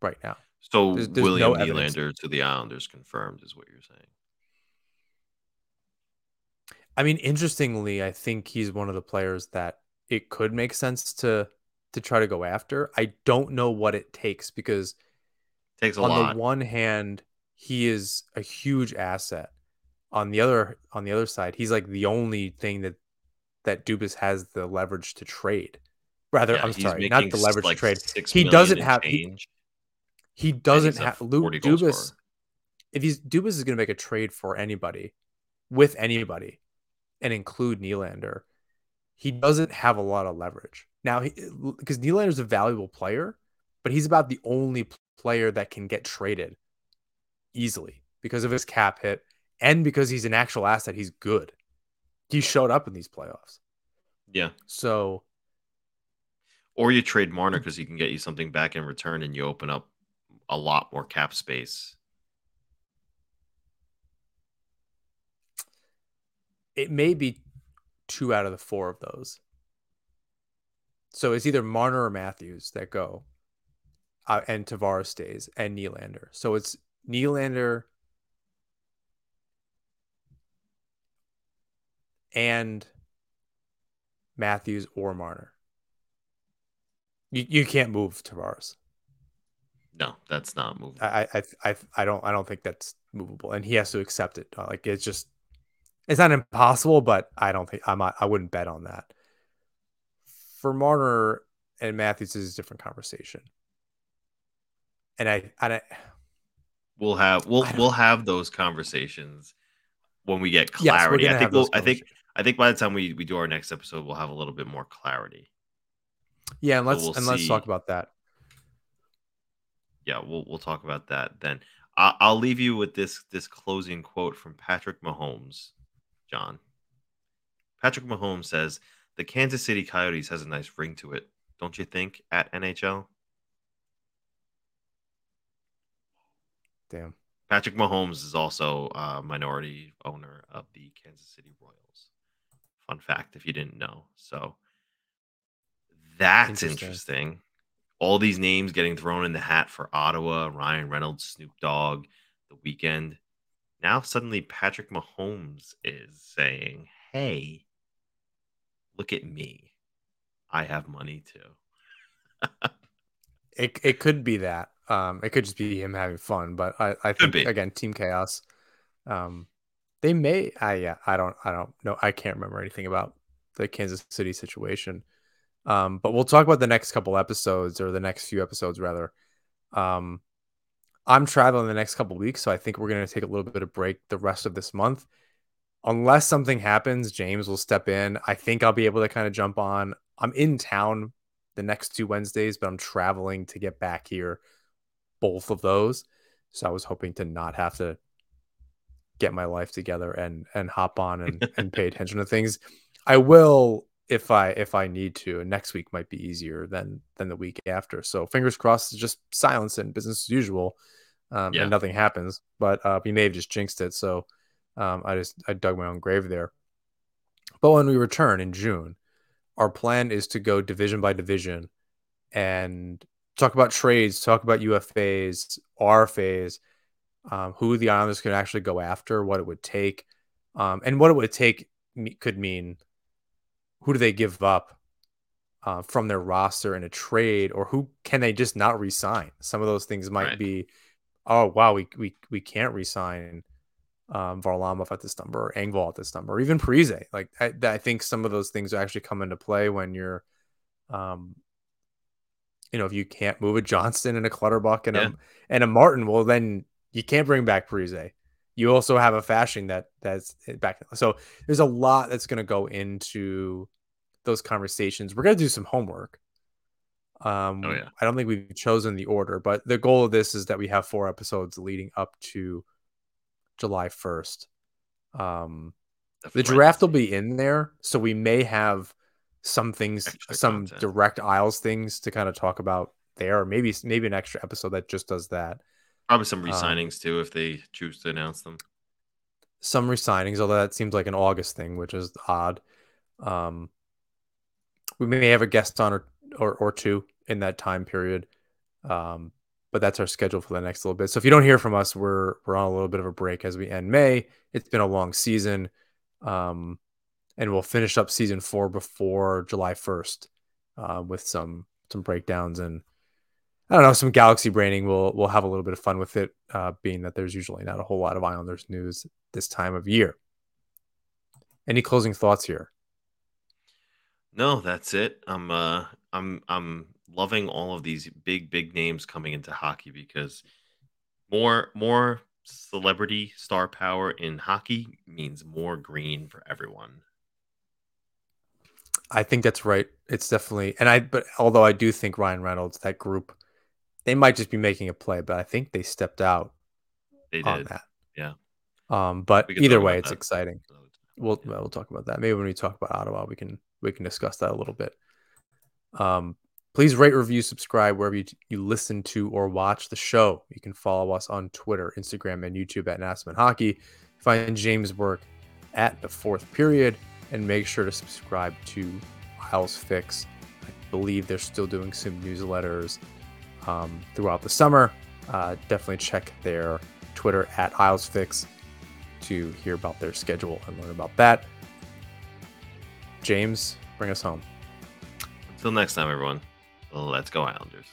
A: right now.
B: So
A: There's- there's
B: William
A: no.
B: Nylander to the Islanders confirmed is what you're saying.
A: I mean, interestingly, I think he's one of the players that it could make sense to to try to go after. I don't know what it takes because
B: Takes a
A: on
B: lot.
A: the one hand, he is a huge asset. On the other on the other side, he's like the only thing that that Dubas has the leverage to trade. Rather,
B: Yeah,
A: I'm sorry, not the leverage
B: like
A: trade. He doesn't have he, he doesn't have Luke
B: 40 goal
A: Dubas.
B: scorer.
A: If he's Dubas is going to make a trade for anybody, with anybody, and include Nylander, he doesn't have a lot of leverage now. Because Nylander's a valuable player, but he's about the only player that can get traded easily because of his cap hit and because he's an actual asset. He's good. He showed up in these playoffs.
B: Yeah.
A: So,
B: or you trade Marner because he can get you something back in return, and you open up a lot more cap space.
A: It may be two out of the four of those. So it's either Marner or Matthews that go, uh, and Tavares stays, and Nylander. So it's Nylander and Matthews or Marner. You you can't move Tavares.
B: No, that's not movable.
A: I I I I don't I don't think that's movable, and he has to accept it. Uh, like it's just it's not impossible, but I don't think I'm not, I wouldn't bet on that. For Marner and Matthews is a different conversation. And I and I
B: we'll have we'll we'll have those conversations when we get clarity. Yes, I think we'll, I think I think by the time we, we do our next episode, we'll have a little bit more clarity.
A: Yeah, and let's we'll and see. let's talk about that.
B: Yeah, we'll we'll talk about that then. I, I'll leave you with this this closing quote from Patrick Mahomes, Jon. Patrick Mahomes says, "The Kansas City Coyotes has a nice ring to it, don't you think?" At NHL.
A: Damn.
B: Patrick Mahomes is also a minority owner of the Kansas City Royals. Fun fact if you didn't know. So that's interesting. interesting. All these names getting thrown in the hat for Ottawa, Ryan Reynolds, Snoop Dogg, the Weeknd. Now suddenly Patrick Mahomes is saying, Hey, look at me. I have money too.
A: it it could be that. Um, it could just be him having fun, but I, I think again, Team Chaos. Um, they may. I yeah. I don't. I don't know. I can't remember anything about the Kansas City situation. Um, but we'll talk about the next couple episodes or the next few episodes rather. Um, I'm traveling the next couple weeks, so I think we're going to take a little bit of break the rest of this month. Unless something happens, James will step in. I think I'll be able to kind of jump on. I'm in town the next two Wednesdays, but I'm traveling to get back here both of those. So I was hoping to not have to get my life together and and hop on and, and pay attention to things. I will if I if I need to. And next week might be easier than than the week after. So fingers crossed, just silence and business as usual, um, yeah. and nothing happens. But uh, we may have just jinxed it. So um, I just I dug my own grave there. But when we return in June, our plan is to go division by division and talk about trades, talk about UFAs, RFAs, um, who the Islanders could actually go after, what it would take, um, and what it would take could mean who do they give up uh, from their roster in a trade, or who can they just not resign? Some of those things might right. be, oh wow, we we we can't resign um, Varlamov at this number, or Engvall at this number, or even Parise. Like I, I think some of those things actually come into play when you're, um, you know, if you can't move a Johnston and a Clutterbuck and yeah. a and a Martin, well then you can't bring back Parise. You also have a Fasching that that's back. So there's a lot that's going to go into those conversations. We're going to do some homework. Um, oh, yeah. I don't think we've chosen the order, but the goal of this is that we have four episodes leading up to July 1st. Um, the draft will be in there, so we may have some things, extra some content. direct aisles things to kind of talk about there, or maybe maybe an extra episode that just does that.
B: Probably some um, resignings um, too if they choose to announce them.
A: Some resignings, although that seems like an August thing, which is odd. Um, we may have a guest on or, or, or two in that time period. Um, but that's our schedule for the next little bit. So if you don't hear from us, we're we're on a little bit of a break as we end May. It's been a long season, um, and we'll finish up season four before July first uh, with some some breakdowns and I don't know, some galaxy braining. We'll we'll have a little bit of fun with it, uh, being that there's usually not a whole lot of Islanders news this time of year. Any closing thoughts here?
B: No, that's it. I'm uh I'm I'm loving all of these big big names coming into hockey because more more celebrity star power in hockey means more green for everyone.
A: I think that's right. It's definitely and I but although I do think Ryan Reynolds that group they might just be making a play, but I think they stepped out
B: They
A: on
B: did.
A: that.
B: Yeah.
A: Um, but either way, it's
B: that.
A: exciting. We'll we'll talk about that. Maybe when we talk about Ottawa, we can we can discuss that a little bit. Um, please rate, review, subscribe wherever you, you listen to or watch the show. You can follow us on Twitter, Instagram, and YouTube at Nassman Hockey. Find James' work at the fourth period, and make sure to subscribe to Isles Fix. I believe they're still doing some newsletters um, throughout the summer. Uh, definitely check their Twitter at IslesFix to hear about their schedule and learn about that. James, bring us home.
B: Until next time, everyone. Let's go Islanders.